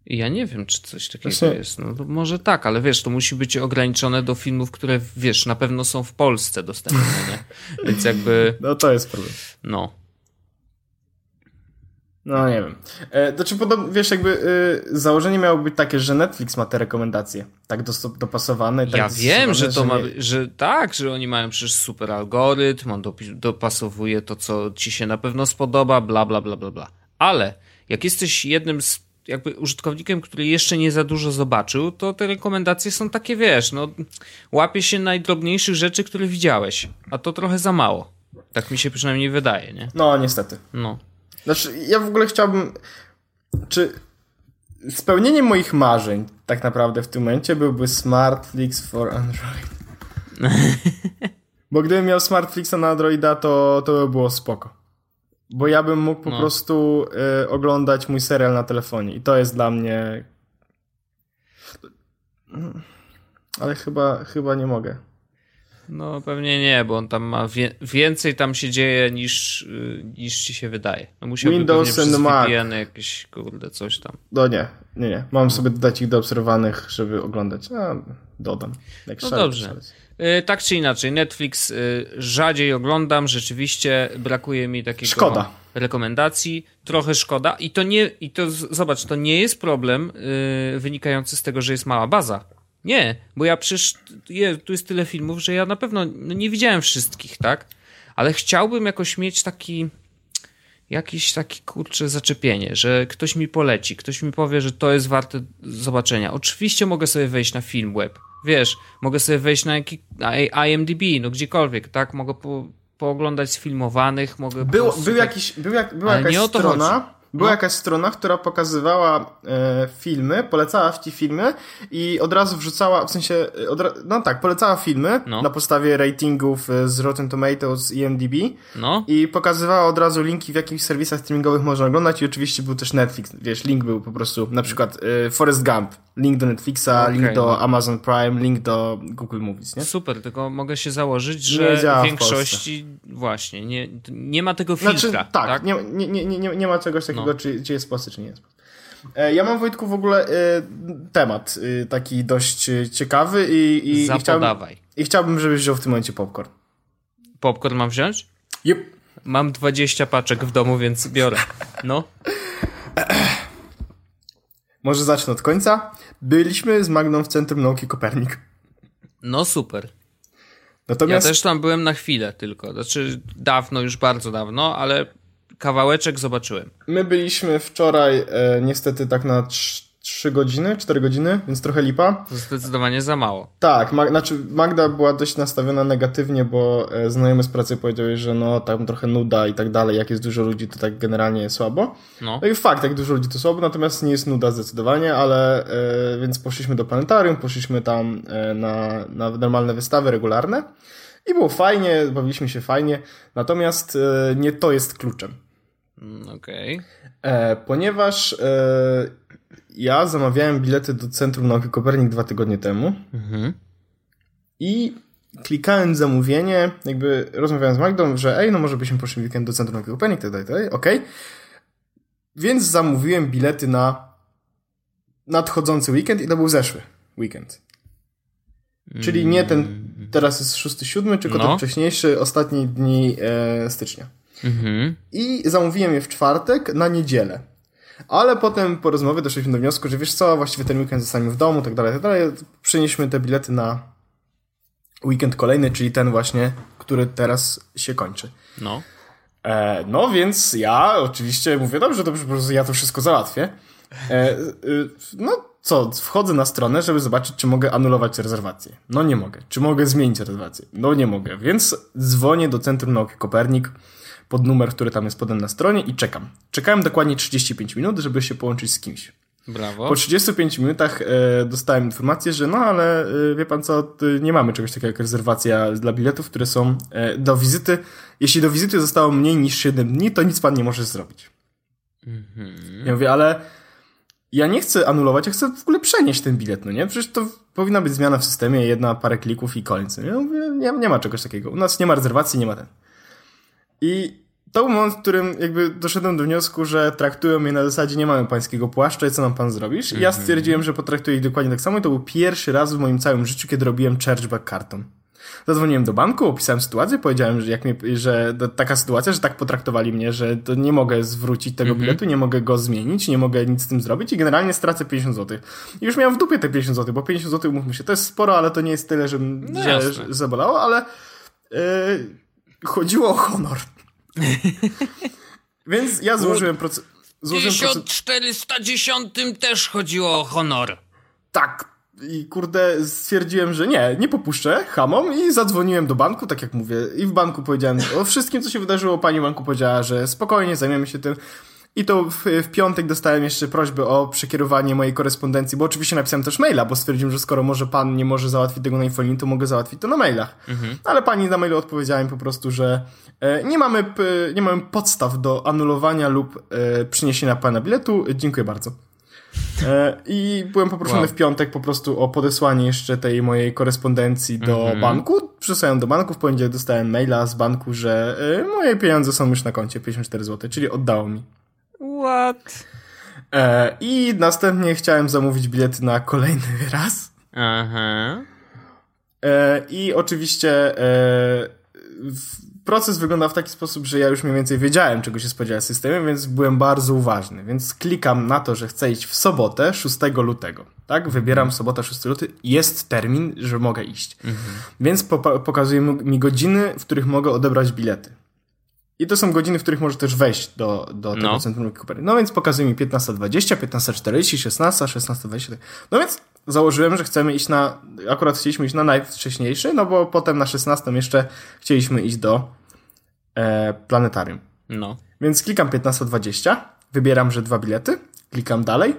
Ja nie wiem, czy coś takiego Właśnie... jest. No, może tak, ale wiesz, to musi być ograniczone do filmów, które wiesz, na pewno są w Polsce dostępne, nie? Więc jakby. No to jest problem. No. No nie wiem. E, znaczy, podobno, wiesz, jakby y, założenie miało być takie, że Netflix ma te rekomendacje tak dopasowane. Tak ja wiem, że to że ma, nie... że tak, że oni mają przecież super algorytm, on dopasowuje to, co ci się na pewno spodoba, bla, bla, bla, bla, bla. Ale jak jesteś jednym z jakby użytkownikiem, który jeszcze nie za dużo zobaczył, to te rekomendacje są takie, wiesz, no łapie się najdrobniejszych rzeczy, które widziałeś, a to trochę za mało. Tak mi się przynajmniej wydaje, nie? No, niestety. No. Znaczy, ja w ogóle chciałbym, czy spełnieniem moich marzeń tak naprawdę w tym momencie byłby Smartflix for Android. Bo gdybym miał Smartflixa na Androida, to, to by było spoko. Bo ja bym mógł po No. prostu y, oglądać mój serial na telefonie i to jest dla mnie... Ale chyba, chyba nie mogę. No pewnie nie, bo on tam ma wie więcej tam się dzieje niż, y, niż ci się wydaje. No musiałby Windows pewnie przez and Mac. VPN jakieś kurde coś tam. No nie, nie, nie. Mam sobie dodać ich do obserwowanych, żeby oglądać. A, dodam. Jak No szaleć, dobrze. szaleć. Y, tak czy inaczej, Netflix y, rzadziej oglądam, rzeczywiście brakuje mi takiego Szkoda. rekomendacji, trochę szkoda i to nie, i to zobacz, to nie jest problem wynikający z tego, że jest mała baza. Nie, bo ja przecież, je, tu jest tyle filmów, że ja na pewno no, nie widziałem wszystkich, tak? Ale chciałbym jakoś mieć taki, jakieś takie kurcze zaczepienie, że ktoś mi poleci, ktoś mi powie, że to jest warte zobaczenia. Oczywiście mogę sobie wejść na Filmweb, wiesz, mogę sobie wejść na, jaki, na IMDb, no gdziekolwiek, tak? Mogę po, pooglądać sfilmowanych, mogę... Był, był jakiś, był jak, była jakaś nie strona. Była No. jakaś strona, która pokazywała e, filmy, polecała ci filmy i od razu wrzucała, w sensie, e, no tak, polecała filmy No. na podstawie ratingów e, z Rotten Tomatoes i IMDb No, i pokazywała od razu linki, w jakich serwisach streamingowych można oglądać i oczywiście był też Netflix, wiesz, link był po prostu, na przykład e, Forrest Gump, link do Netflixa, Okej, link do no. Amazon Prime, link do Google Movies, nie? super, tylko mogę się założyć, że w w większości właśnie nie, nie ma tego filtra, Znaczy, tak, tak? Nie, nie, nie- nie ma czegoś takiego, No. czy, czy jest posty, czy nie jest. E, Ja mam, Wojtku, w ogóle e, temat e, taki dość ciekawy i, i, i, chciałbym, i chciałbym, żebyś wziął w tym momencie popcorn. Popcorn mam wziąć? Yep. Mam 20 paczek w domu, więc biorę. No. Może zacznę od końca. Byliśmy z Magną w Centrum Nauki Kopernik. No super. Ja Natomiast też tam byłem na chwilę tylko. Znaczy dawno, już bardzo dawno, ale kawałeczek zobaczyłem. my byliśmy wczoraj e, niestety tak na 3 godziny, 4 godziny, więc trochę lipa. Zdecydowanie za mało. Tak, Mag- znaczy Magda była dość nastawiona negatywnie, bo e, znajomy z pracy powiedział że no tam trochę nuda i tak dalej, jak jest dużo ludzi, to tak generalnie jest słabo. No. No i fakt, jak dużo ludzi to słabo, natomiast nie jest nuda zdecydowanie, ale e, więc poszliśmy do planetarium, poszliśmy tam e, na, na normalne wystawy regularne i było fajnie, bawiliśmy się fajnie, natomiast e, nie to jest kluczem. Mm, Okej. E, ponieważ e, ja zamawiałem bilety do Centrum Nauki Kopernik dwa tygodnie temu Mhm. i klikałem zamówienie, jakby rozmawiałem z Magdą, że ej, no może byśmy poszli weekend do Centrum Nauki Kopernik, tak dalej, tak dalej, okej. Więc zamówiłem bilety na nadchodzący weekend i to był zeszły weekend. Czyli nie ten, teraz jest 6-7, tylko No. ten wcześniejszy, ostatni dni e, stycznia. Mhm. I zamówiłem je w czwartek na niedzielę. Ale potem po rozmowie doszliśmy do wniosku, że wiesz co, właściwie ten weekend zostaniemy w domu, tak dalej, tak dalej. Przenieśmy te bilety na weekend kolejny, czyli ten właśnie, który teraz się kończy. No. E, no więc ja oczywiście mówię, dobrze, dobrze, po prostu ja to wszystko załatwię. E, y, no co, wchodzę na stronę, żeby zobaczyć, czy mogę anulować rezerwację. No nie mogę. Czy mogę zmienić rezerwację? No nie mogę. Więc dzwonię do Centrum Nauki Kopernik pod numer, który tam jest podany na stronie i czekam. Czekałem dokładnie 35 minut, żeby się połączyć z kimś. Brawo. Po 35 minutach e, dostałem informację, że no ale e, wie pan co, nie mamy czegoś takiego jak rezerwacja dla biletów, które są e, do wizyty. Jeśli do wizyty zostało mniej niż 7 dni, to nic pan nie może zrobić. Mhm. Ja mówię, ale ja nie chcę anulować, ja chcę w ogóle przenieść ten bilet, no nie? Przecież to powinna być zmiana w systemie, jedna parę klików i koniec. Ja mówię, nie, nie ma czegoś takiego. U nas nie ma rezerwacji, nie ma ten. I to był moment, w którym jakby doszedłem do wniosku, że traktują mnie na zasadzie nie mamy pańskiego płaszcza i co nam pan zrobisz? I ja stwierdziłem, że potraktuję ich dokładnie tak samo i to był pierwszy raz w moim całym życiu, kiedy robiłem chargeback kartą. Zadzwoniłem do banku, opisałem sytuację, powiedziałem, że, jak mnie, że taka sytuacja, że tak potraktowali mnie, że to nie mogę zwrócić tego biletu, nie mogę go zmienić, nie mogę nic z tym zrobić i generalnie stracę 50 zł. I już miałem w dupie te 50 zł, bo 50 zł, umówmy się, to jest sporo, ale to nie jest tyle, że, No że, jasne. że zabolało, ale yy, chodziło o honor. Więc ja złożyłem proces... Proces... 1410 też chodziło o honor. Tak. I kurde, stwierdziłem, że nie, nie popuszczę hamom i zadzwoniłem do banku, tak jak mówię. I w banku powiedziałem o wszystkim, co się wydarzyło. Pani banku powiedziała, że spokojnie, zajmiemy się tym. I to w, w, piątek dostałem jeszcze prośbę o przekierowanie mojej korespondencji, bo oczywiście napisałem też maila, bo stwierdziłem, że skoro może pan nie może załatwić tego na infolinii, to mogę załatwić to na mailach. Mhm. Ale pani na mailu odpowiedziała mi po prostu, że e, nie, mamy, nie mamy podstaw do anulowania lub e, przyniesienia pana biletu. Dziękuję bardzo. E, I byłem poproszony wow. w piątek po prostu o podesłanie jeszcze tej mojej korespondencji do mm -hmm. banku. Przesłałem do banku, w poniedziałek dostałem maila z banku, że e, moje pieniądze są już na koncie, 54 zł, czyli oddało mi. What? E, I następnie chciałem zamówić bilety na kolejny raz. Aha. I oczywiście proces wygląda w taki sposób, że ja już mniej więcej wiedziałem, czego się spodziewać systemem, więc byłem bardzo uważny. Więc klikam na to, że chcę iść w sobotę 6 lutego. Tak? Wybieram sobota 6 luty. Jest termin, że mogę iść. Mhm. Więc po pokazuje mi godziny, w których mogę odebrać bilety. I to są godziny, w których możesz też wejść do, do tego no. centrum Cooper. No więc pokazuje mi 15.20, 15.40, 16, 16.20. No więc założyłem, że chcemy iść na, akurat chcieliśmy iść na najwcześniejszy, no bo potem na 16 jeszcze chcieliśmy iść do e, planetarium. No. Więc klikam 15.20, wybieram, że dwa bilety, klikam dalej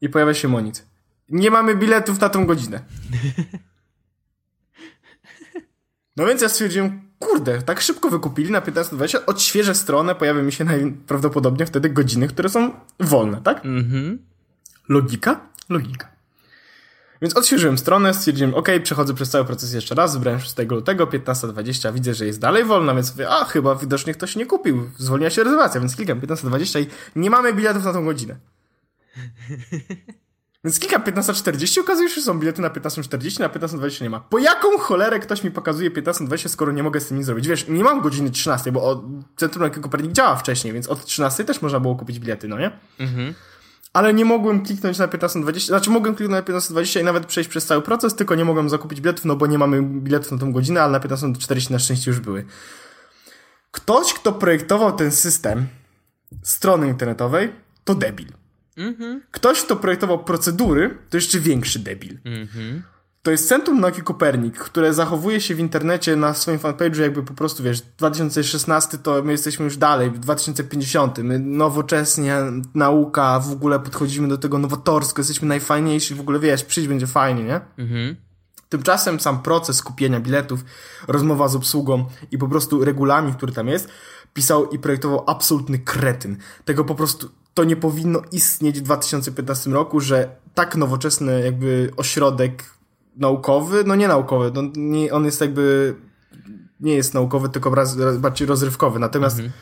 i pojawia się monit. Nie mamy biletów na tą godzinę. No więc ja stwierdziłem, kurde, tak szybko wykupili na 15.20, odświeżę stronę, pojawią mi się najprawdopodobniej wtedy godziny, które są wolne, tak? Mhm. Logika? Logika. Więc odświeżyłem stronę, stwierdziłem, ok, przechodzę przez cały proces jeszcze raz, wybrałem 6 lutego, 15.20, widzę, że jest dalej wolna, więc mówię, a chyba widocznie ktoś nie kupił, zwolniła się rezerwacja, więc klikam 15.20 i nie mamy biletów na tą godzinę. Więc klikam 15.40, okazuje się, że są bilety na 15.40, na 15.20 nie ma. Po jaką cholerę ktoś mi pokazuje 15.20, skoro nie mogę z tym nic zrobić? Wiesz, nie mam godziny 13, bo Centrum Nauki Kopernik działa wcześniej, więc od 13 też można było kupić bilety, no nie? Mhm ale nie mogłem kliknąć na 1520, znaczy mogłem kliknąć na 1520 i nawet przejść przez cały proces, tylko nie mogłem zakupić biletów, no bo nie mamy biletów na tą godzinę, ale na 1540 na szczęście już były. Ktoś, kto projektował ten system strony internetowej, to debil. Mhm. Ktoś, kto projektował procedury, to jeszcze większy debil. Mhm. To jest Centrum Nauki Kopernik, które zachowuje się w internecie na swoim fanpage'u jakby po prostu, wiesz, 2016 to my jesteśmy już dalej, w 2050. My nowocześnie, nauka, w ogóle podchodzimy do tego nowatorsko, jesteśmy najfajniejsi, w ogóle wiesz, przyjść będzie fajnie, nie? Mhm. Tymczasem sam proces kupienia biletów, rozmowa z obsługą i po prostu regulamin, który tam jest, pisał i projektował absolutny kretyn. Tego po prostu to nie powinno istnieć w 2015 roku, że tak nowoczesny jakby ośrodek naukowy, no nie naukowy, no nie, on jest jakby, nie jest naukowy, tylko raz, bardziej rozrywkowy, natomiast, mhm.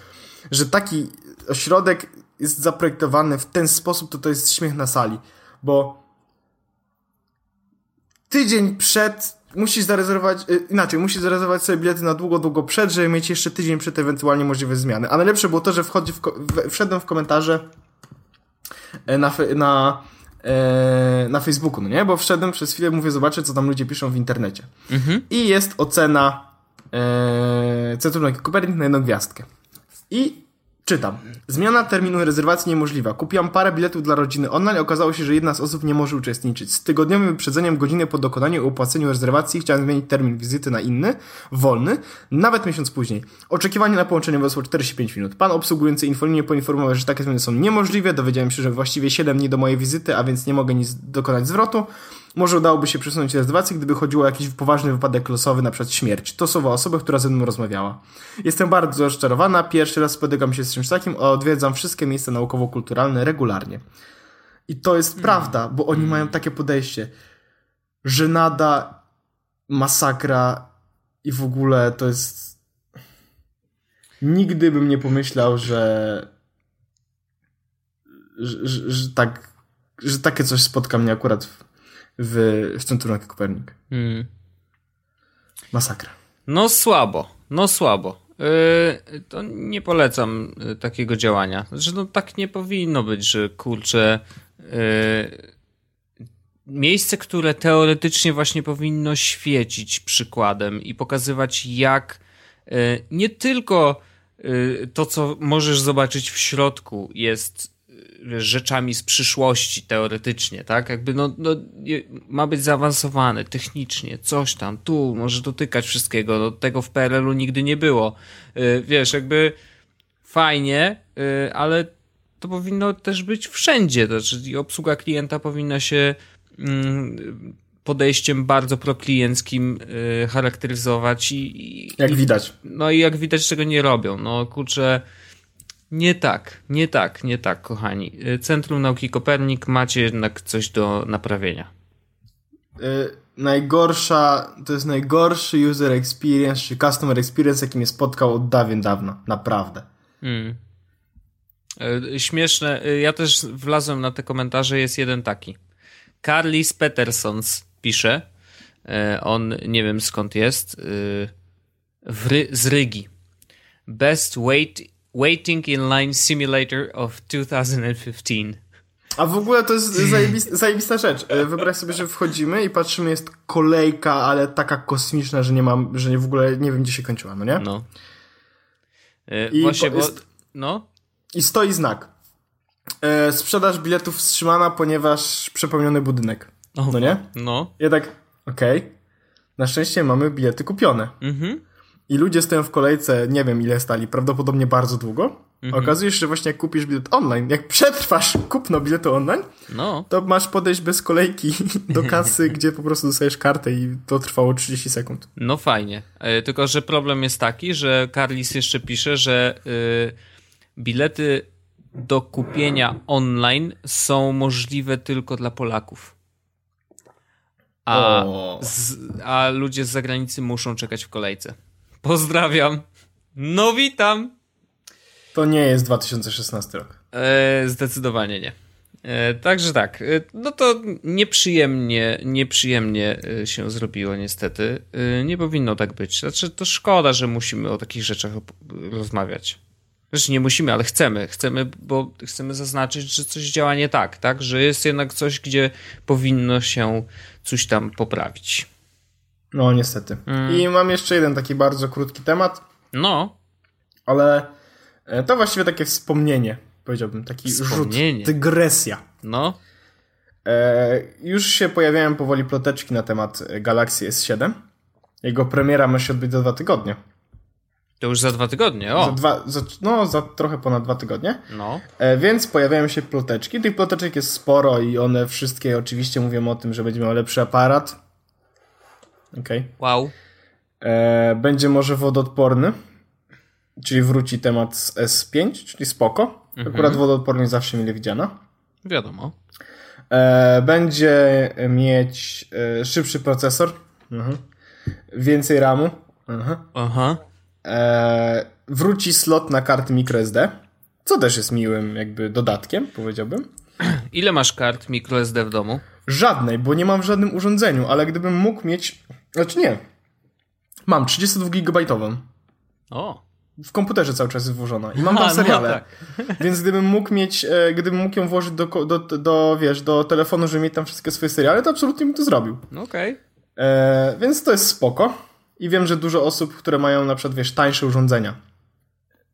że taki ośrodek jest zaprojektowany w ten sposób, to to jest śmiech na sali, bo tydzień przed musisz zarezerwować, y, inaczej, musisz zarezerwować sobie bilety na długo, długo przed, żeby mieć jeszcze tydzień przed ewentualnie możliwe zmiany. A najlepsze było to, że wchodzi w, wszedłem w komentarze e, na, na E, na Facebooku, no nie? Bo wszedłem przez chwilę, mówię, zobaczę, co tam ludzie piszą w internecie. Mhm. I jest ocena e, Centrum Kopernik na jedną gwiazdkę. I Czytam. Zmiana terminu rezerwacji niemożliwa. Kupiłam parę biletów dla rodziny online okazało się, że jedna z osób nie może uczestniczyć. Z tygodniowym wyprzedzeniem godziny po dokonaniu i opłaceniu rezerwacji chciałem zmienić termin wizyty na inny, wolny, nawet miesiąc później. Oczekiwanie na połączenie wysło 45 minut. Pan obsługujący infolinię poinformował, że takie zmiany są niemożliwe. Dowiedziałem się, że właściwie 7 dni do mojej wizyty, a więc nie mogę nic dokonać zwrotu. Może udałoby się przesunąć rezerwację, gdyby chodziło o jakiś poważny wypadek losowy, na przykład śmierć. To słowa osoby, która ze mną rozmawiała. Jestem bardzo rozczarowana, pierwszy raz spotykam się z czymś takim, a odwiedzam wszystkie miejsca naukowo-kulturalne regularnie. I to jest mm. prawda, bo oni mm. mają takie podejście. Żenada, masakra i w ogóle to jest... Nigdy bym nie pomyślał, że... że, że, że tak... że takie coś spotka mnie akurat w w, w centrum Kopernik. Hmm. Masakra. No słabo, no słabo. Yy, to nie polecam yy, takiego działania. Że no tak nie powinno być, że kurczę yy, miejsce, które teoretycznie właśnie powinno świecić przykładem i pokazywać jak yy, nie tylko yy, to, co możesz zobaczyć w środku jest rzeczami z przyszłości teoretycznie, tak? Jakby no, no ma być zaawansowany technicznie, coś tam, tu może dotykać wszystkiego, no, tego w PRL-u nigdy nie było. Yy, wiesz, jakby fajnie, yy, ale to powinno też być wszędzie. Znaczy, obsługa klienta powinna się mm, podejściem bardzo proklienckim y, charakteryzować i, Jak i, widać. No i jak widać, czego nie robią. No kurczę, nie tak, nie tak, nie tak, kochani. Y, Centrum Nauki Kopernik macie jednak coś do naprawienia. Y, najgorsza, to jest najgorszy user experience, czy customer experience, jaki mnie spotkał od dawien dawna. Naprawdę. Hmm. Y, Śmieszne, y, ja też wlazłem na te komentarze, jest jeden taki. Carlis Petersons pisze, y, on nie wiem skąd jest, y, w z Rygi. Best wait, waiting in line simulator of 2015. A w ogóle to jest zajebista, zajebista rzecz. E, Wyobraź sobie, że wchodzimy i patrzymy, jest kolejka, ale taka kosmiczna, że nie mam, że nie w ogóle nie wiem, gdzie się kończyła, no nie? No. Y, I Właśnie, bo... jest- No, I stoi znak. E, sprzedaż biletów wstrzymana, ponieważ przepełniony budynek. No nie? no. Ja tak, okej. Na szczęście mamy bilety kupione. Mhm. I ludzie stoją w kolejce, nie wiem ile stali, prawdopodobnie bardzo długo. Mhm. Okazuje się, że właśnie jak kupisz bilet online, jak przetrwasz kupno biletu online, No. to masz podejść bez kolejki do kasy, gdzie po prostu dostajesz kartę i to trwało 30 sekund. No fajnie. E, Tylko, że problem jest taki, że Carlis jeszcze pisze, że y, bilety do kupienia online są możliwe tylko dla Polaków. A, z, a ludzie z zagranicy muszą czekać w kolejce. Pozdrawiam. No witam. To nie jest 2016 rok. E, zdecydowanie nie. E, także tak, e, no to nieprzyjemnie, nieprzyjemnie e, się zrobiło niestety. E, nie powinno tak być. Znaczy to szkoda, że musimy o takich rzeczach rozmawiać. Znaczy nie musimy, ale chcemy. Chcemy, bo chcemy zaznaczyć, że coś działa nie tak, tak? Że jest jednak coś, gdzie powinno się coś tam poprawić. No, niestety. Mm. I mam jeszcze jeden taki bardzo krótki temat, No, ale e, to właściwie takie wspomnienie, powiedziałbym, taki Wspomnienie. rzut, dygresja. no, E, już się pojawiają powoli ploteczki na temat e, Galaxy S7. Jego premiera ma się odbyć za dwa tygodnie. to już za dwa tygodnie, Za o. dwa, za, no, za trochę ponad dwa tygodnie. No, E, więc pojawiają się ploteczki. Tych ploteczek jest sporo i one wszystkie oczywiście mówią o tym, że będzie miał lepszy aparat. Okej. wow. E, Będzie może wodoodporny. Czyli wróci temat z S5, czyli spoko. Akurat wodoodporność zawsze mile widziana. Wiadomo. E, będzie mieć e, szybszy procesor. Mhm. Więcej RAMu. Mhm. Aha. E, wróci slot na karty microSD. Co też jest miłym jakby dodatkiem, powiedziałbym. Ile masz kart microSD w domu? Żadnej, bo nie mam w żadnym urządzeniu, ale gdybym mógł mieć. Znaczy nie. Mam 32 gigabajtową. O. W komputerze cały czas jest włożona i mam tam no seriale. tak. Więc gdybym mógł mieć, e, gdybym mógł ją włożyć do, do, do, wiesz, do telefonu, żeby mieć tam wszystkie swoje seriale, to absolutnie bym to zrobił. No Okej. E, więc to jest spoko. I wiem, że dużo osób, które mają na przykład, wiesz, tańsze urządzenia,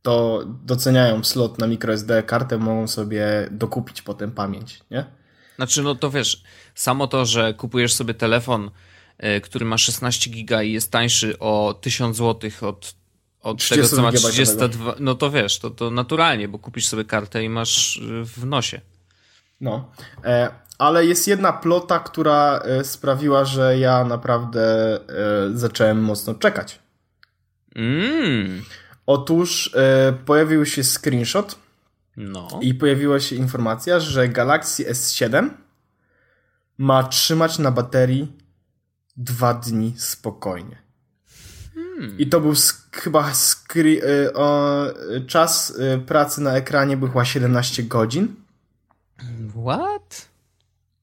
to doceniają slot na microSD kartę, mogą sobie dokupić potem pamięć, nie? Znaczy, no to wiesz, samo to, że kupujesz sobie telefon, który ma 16 giga i jest tańszy o 1000 zł od, od tego, co ma 32 32, no to wiesz, to, to naturalnie, bo kupisz sobie kartę i masz y, w nosie. No. E, ale jest jedna plota, która e, sprawiła, że ja naprawdę e, zacząłem mocno czekać. Mm. Otóż e, pojawił się screenshot No. i pojawiła się informacja, że Galaxy S7 ma trzymać na baterii dwa dni spokojnie. I to był sk- chyba y, o, czas y, pracy na ekranie był chyba 17 godzin, What?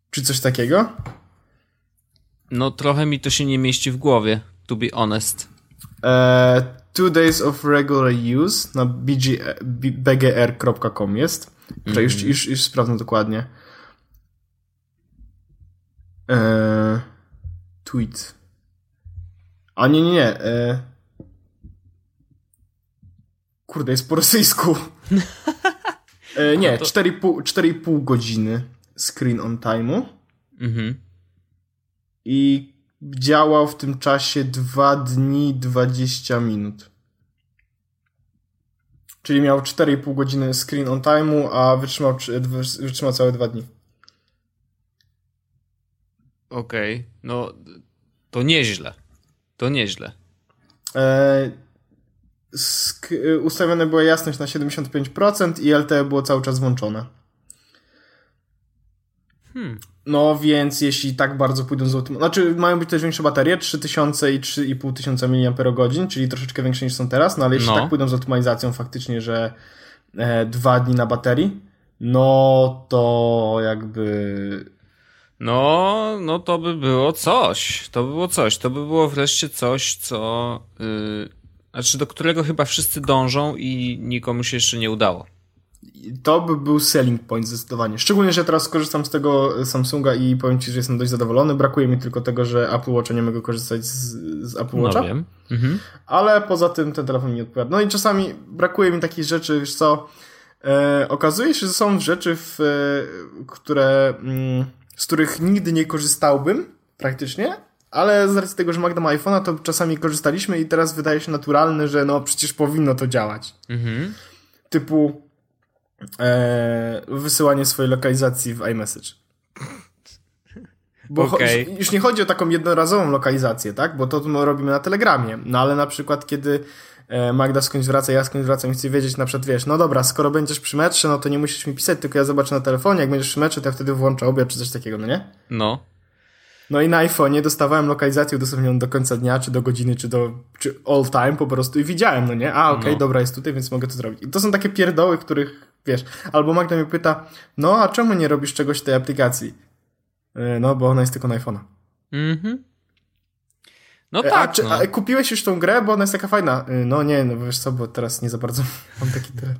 czy coś takiego. No trochę mi to się nie mieści w głowie, to be honest. E, two days of regular use na bgr.com jest. Czekaj, już, już, już sprawdzę dokładnie. E, tweet. A nie, nie, nie. E, kurde, jest po rosyjsku. E, nie, 4,5 4,5 godziny screen on time'u Mhm. i działał w tym czasie 2 dni 20 minut. Czyli miał 4,5 godziny screen on time'u, a wytrzymał, wytrzymał całe dwa dni. Okej, okay. no to nieźle. To nieźle. E, ustawione była jasność na 75% i LTE było cały czas włączone. Hmm. No więc jeśli tak bardzo pójdą z automatyzacją, znaczy mają być też większe baterie, 3000 i 3500 mAh, czyli troszeczkę większe niż są teraz, no ale jeśli no. tak pójdą z optymalizacją faktycznie, że e, dwa dni na baterii, no to jakby no, no to by było coś. To by było coś. To by było wreszcie coś, co. Yy, znaczy, do którego chyba wszyscy dążą i nikomu się jeszcze nie udało. To by był selling point zdecydowanie. Szczególnie, że teraz korzystam z tego Samsunga i powiem Ci, że jestem dość zadowolony. Brakuje mi tylko tego, że Apple Watcha nie mogę korzystać z, z Apple no Watcha. No wiem. Mhm. Ale poza tym ten telefon mi odpowiada. No i czasami brakuje mi takich rzeczy, wiesz co, e, okazuje się, że są rzeczy, w, e, które... Mm, z których nigdy nie korzystałbym praktycznie, ale z racji tego, że Magda ma iPhone'a, to czasami korzystaliśmy i teraz wydaje się naturalne, że no przecież powinno to działać. Mhm. Typu e, wysyłanie swojej lokalizacji w iMessage. Bo okay. już nie chodzi o taką jednorazową lokalizację, tak? Bo to robimy na Telegramie. No ale na przykład, kiedy Magda skądś wraca, ja skądś wracam i chcę wiedzieć na przykład, wiesz, no dobra, skoro będziesz przy metrze, no to nie musisz mi pisać, tylko ja zobaczę na telefonie, jak będziesz przy metrze, to ja wtedy włączę obiad czy coś takiego, no nie? No. No i na iPhone'ie dostawałem lokalizację udostępnioną do końca dnia, czy do godziny, czy do czy all time po prostu i widziałem, no nie? A, okej, okay, no. dobra, jest tutaj, więc mogę to zrobić. I to są takie pierdoły, których, wiesz, albo Magda mnie pyta, no a czemu nie robisz czegoś w tej aplikacji? E, no, bo ona jest tylko na iPhone'a. Mhm. No e, tak. A, czy, no. a kupiłeś już tą grę, bo ona jest taka fajna. Y, no nie, no wiesz co, bo teraz nie za bardzo mam taki tyle.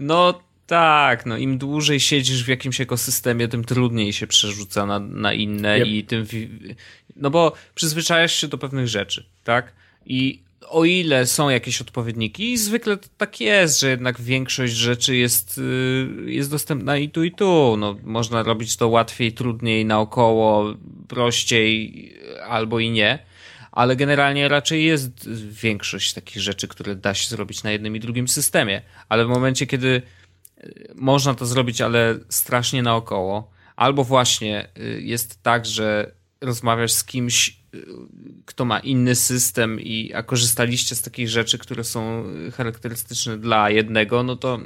no tak, no im dłużej siedzisz w jakimś ekosystemie, tym trudniej się przerzuca na, na inne yep. i tym. No bo przyzwyczajasz się do pewnych rzeczy, tak? I o ile są jakieś odpowiedniki, zwykle tak jest, że jednak większość rzeczy jest, y, jest dostępna i tu, i tu. No, można robić to łatwiej, trudniej, naokoło, prościej albo i nie, ale generalnie raczej jest większość takich rzeczy, które da się zrobić na jednym i drugim systemie. Ale w momencie, kiedy y, można to zrobić, ale strasznie naokoło, albo właśnie y, jest tak, że rozmawiasz z kimś, y, kto ma inny system, i, a korzystaliście z takich rzeczy, które są charakterystyczne dla jednego, no to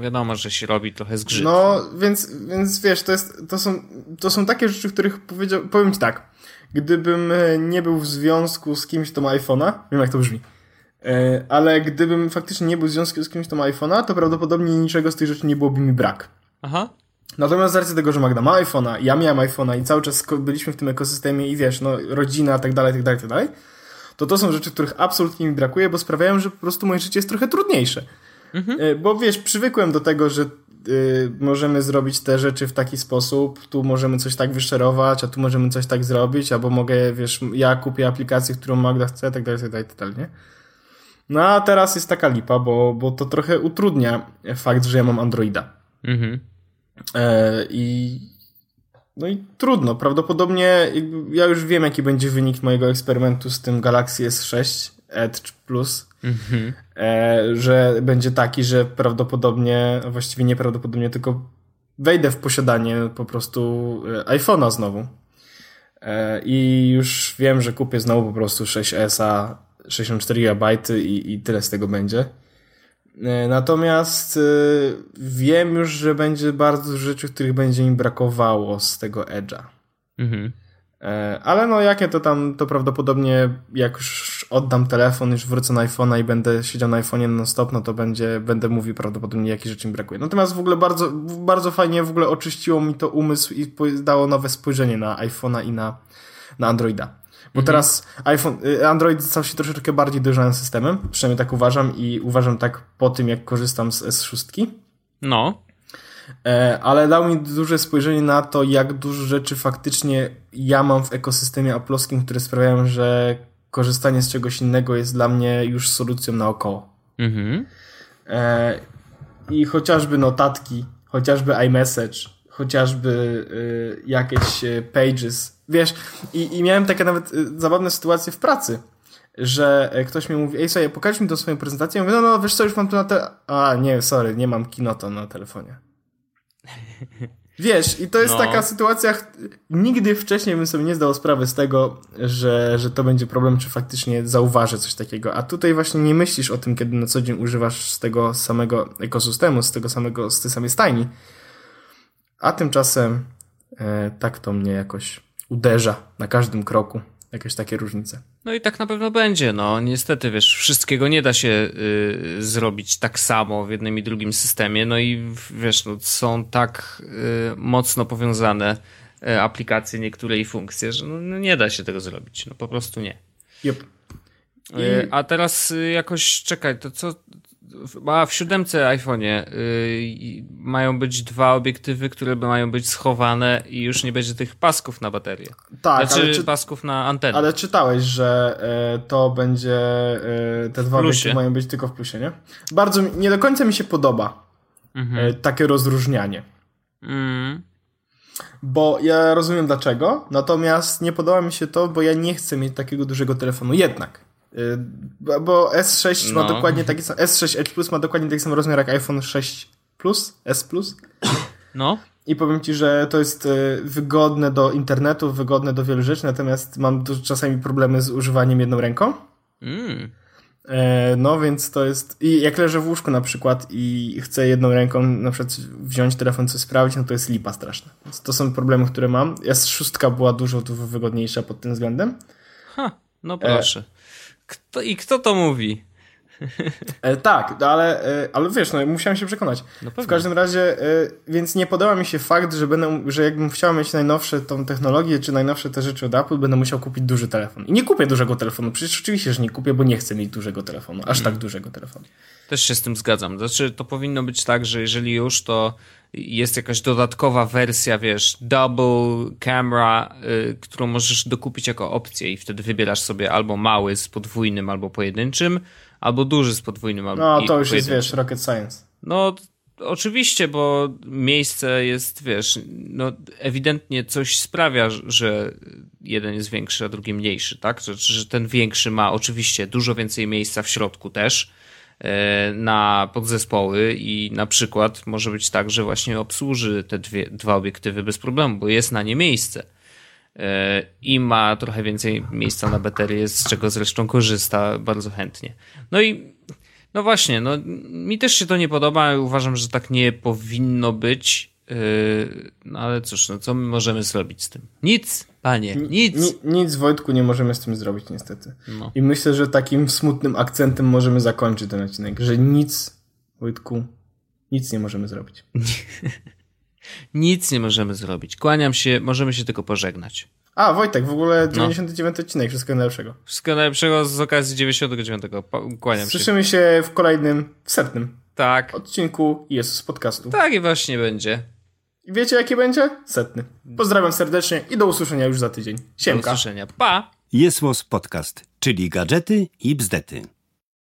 wiadomo, że się robi trochę zgrzyt. No, więc, więc wiesz, to, jest, to, są, to są takie rzeczy, których powiedział, powiem ci tak, gdybym e, nie był w związku z kimś, kto ma iPhone'a, wiem jak to brzmi, e, ale gdybym faktycznie nie był w związku z kimś, kto ma iPhone'a, to prawdopodobnie niczego z tych rzeczy nie byłoby mi brak. Aha. Natomiast z racji tego, że Magda ma iPhone'a, ja miałem iPhone'a i cały czas byliśmy w tym ekosystemie i wiesz, no rodzina, tak dalej, tak dalej, tak dalej, to to są rzeczy, których absolutnie mi brakuje, bo sprawiają, że po prostu moje życie jest trochę trudniejsze. Mhm. E, bo wiesz, przywykłem do tego, że y, możemy zrobić te rzeczy w taki sposób, tu możemy coś tak wyszerować, a tu możemy coś tak zrobić, albo mogę, wiesz, ja kupię aplikację, którą Magda chce, tak dalej, tak dalej, tak dalej, nie? No a teraz jest taka lipa, bo, bo to trochę utrudnia fakt, że ja mam Androida. Mhm. E, I no i trudno. Prawdopodobnie ja już wiem, jaki będzie wynik mojego eksperymentu z tym Galaxy S6 Edge Plus. Mhm. E, że będzie taki, że prawdopodobnie, właściwie nieprawdopodobnie, tylko wejdę w posiadanie po prostu e, iPhone'a znowu. I już wiem, że kupię znowu po prostu 6S, 64 GB i, i tyle z tego będzie. E, natomiast e, wiem już, że będzie bardzo rzeczy, których będzie mi brakowało z tego Edge'a. Mhm. E, ale no jakie to tam, to prawdopodobnie jak już oddam telefon, już wrócę na iPhone'a i będę siedział na iPhone'ie non stop, no to będzie, będę mówił prawdopodobnie jakie rzeczy mi brakuje. Natomiast w ogóle bardzo, bardzo fajnie w ogóle oczyściło mi to umysł i dało nowe spojrzenie na iPhone'a i na, na Androida. Bo mhm. teraz iPhone, y, Android stał się troszeczkę bardziej dojrzałym systemem, przynajmniej tak uważam i uważam tak po tym, jak korzystam z S6. No. E, ale dał mi duże spojrzenie na to, jak dużo rzeczy faktycznie ja mam w ekosystemie aploskim, które sprawiają, że korzystanie z czegoś innego jest dla mnie już solucją naokoło. Mhm. E, I chociażby notatki, chociażby iMessage, chociażby y, jakieś e, pages, wiesz, i, i miałem takie nawet y, zabawne sytuacje w pracy, że e, ktoś mi mówi, ej sobie, pokaż mi tą swoją prezentację. Ja mówię, no, no, wiesz co, już mam tu na te... A, nie, sorry, nie mam Kinoto na telefonie. Wiesz, i to jest No. taka sytuacja, nigdy wcześniej bym sobie nie zdał sprawy z tego, że, że to będzie problem, czy faktycznie zauważę coś takiego. A tutaj właśnie nie myślisz o tym, kiedy na co dzień używasz z tego samego ekosystemu, z tego samego, z tej samej stajni. A tymczasem e, tak to mnie jakoś uderza na każdym kroku. Jakieś takie różnice. No i tak na pewno będzie, no niestety, wiesz, wszystkiego nie da się y, zrobić tak samo w jednym i drugim systemie, no i wiesz, no, są tak y, mocno powiązane y, aplikacje niektóre i funkcje, że no, no nie da się tego zrobić, no po prostu nie. Yep. Y, A teraz y, jakoś, czekaj, to co, a w siódemce iPhone'ie y, mają być dwa obiektywy, które mają być schowane i już nie będzie tych pasków na baterię. Tak, znaczy ale, czy, pasków na antenę. ale czytałeś, że e, to będzie, e, te dwa plusie. obiektywy mają być tylko w plusie, nie? Bardzo, nie do końca mi się podoba Mhm. e, takie rozróżnianie. Mm. Bo ja rozumiem dlaczego, natomiast nie podoba mi się to, bo ja nie chcę mieć takiego dużego telefonu jednak. Y, Bo bo S6 ma No. dokładnie taki sam, S6 Edge Plus ma dokładnie taki sam rozmiar jak iPhone 6 Plus, S Plus. No, I powiem ci, że to jest y, wygodne do internetu, wygodne do wielu rzeczy, natomiast mam tu czasami problemy z używaniem jedną ręką. mm. E, No więc to jest. I jak leżę w łóżku na przykład i chcę jedną ręką na przykład wziąć telefon, coś sprawdzić, no to jest lipa straszna. Więc to są problemy, które mam. S6 była dużo, dużo wygodniejsza pod tym względem. Ha, no proszę. Kto, I kto to mówi? E, tak, no ale, e, ale wiesz, no musiałem się przekonać. No w każdym razie, e, więc nie podoba mi się fakt, że będę, że jakbym chciał mieć najnowsze tą technologię, czy najnowsze te rzeczy od Apple, będę musiał kupić duży telefon. I nie kupię dużego telefonu. Przecież oczywiście, że nie kupię, bo nie chcę mieć dużego telefonu. Aż tak dużego telefonu. Też się z tym zgadzam. Znaczy, to powinno być tak, że jeżeli już, to jest jakaś dodatkowa wersja, wiesz, double camera, y, którą możesz dokupić jako opcję i wtedy wybierasz sobie albo mały z podwójnym, albo pojedynczym, albo duży z podwójnym, albo No to już jest, wiesz, rocket science. No, oczywiście, bo miejsce jest, wiesz, no, ewidentnie coś sprawia, że jeden jest większy, a drugi mniejszy, tak? Że, że ten większy ma oczywiście dużo więcej miejsca w środku też na podzespoły i na przykład może być tak, że właśnie obsłuży te dwie, dwa obiektywy bez problemu, bo jest na nie miejsce E, i ma trochę więcej miejsca na baterię, z czego zresztą korzysta bardzo chętnie. No i no właśnie, no mi też się to nie podoba, uważam, że tak nie powinno być. Yy, no ale cóż, no co my możemy zrobić z tym? Nic, panie, nic. Ni, nic, Wojtku, nie możemy z tym zrobić, niestety. No. I myślę, że takim smutnym akcentem możemy zakończyć ten odcinek, że nic, Wojtku, nic nie możemy zrobić. Nic nie możemy zrobić. Kłaniam się, możemy się tylko pożegnać. A, Wojtek, w No. ogóle 99 odcinek, wszystkiego najlepszego. Wszystkiego najlepszego z okazji 99. Pa- Kłaniam się. Słyszymy się w kolejnym, w setnym Tak, odcinku Jezus Podcastu. tak i właśnie będzie. I wiecie, jaki będzie? Setny. Pozdrawiam serdecznie i do usłyszenia już za tydzień. Do Siemka. usłyszenia. Pa! Jest Podcast, czyli gadżety i bzdety.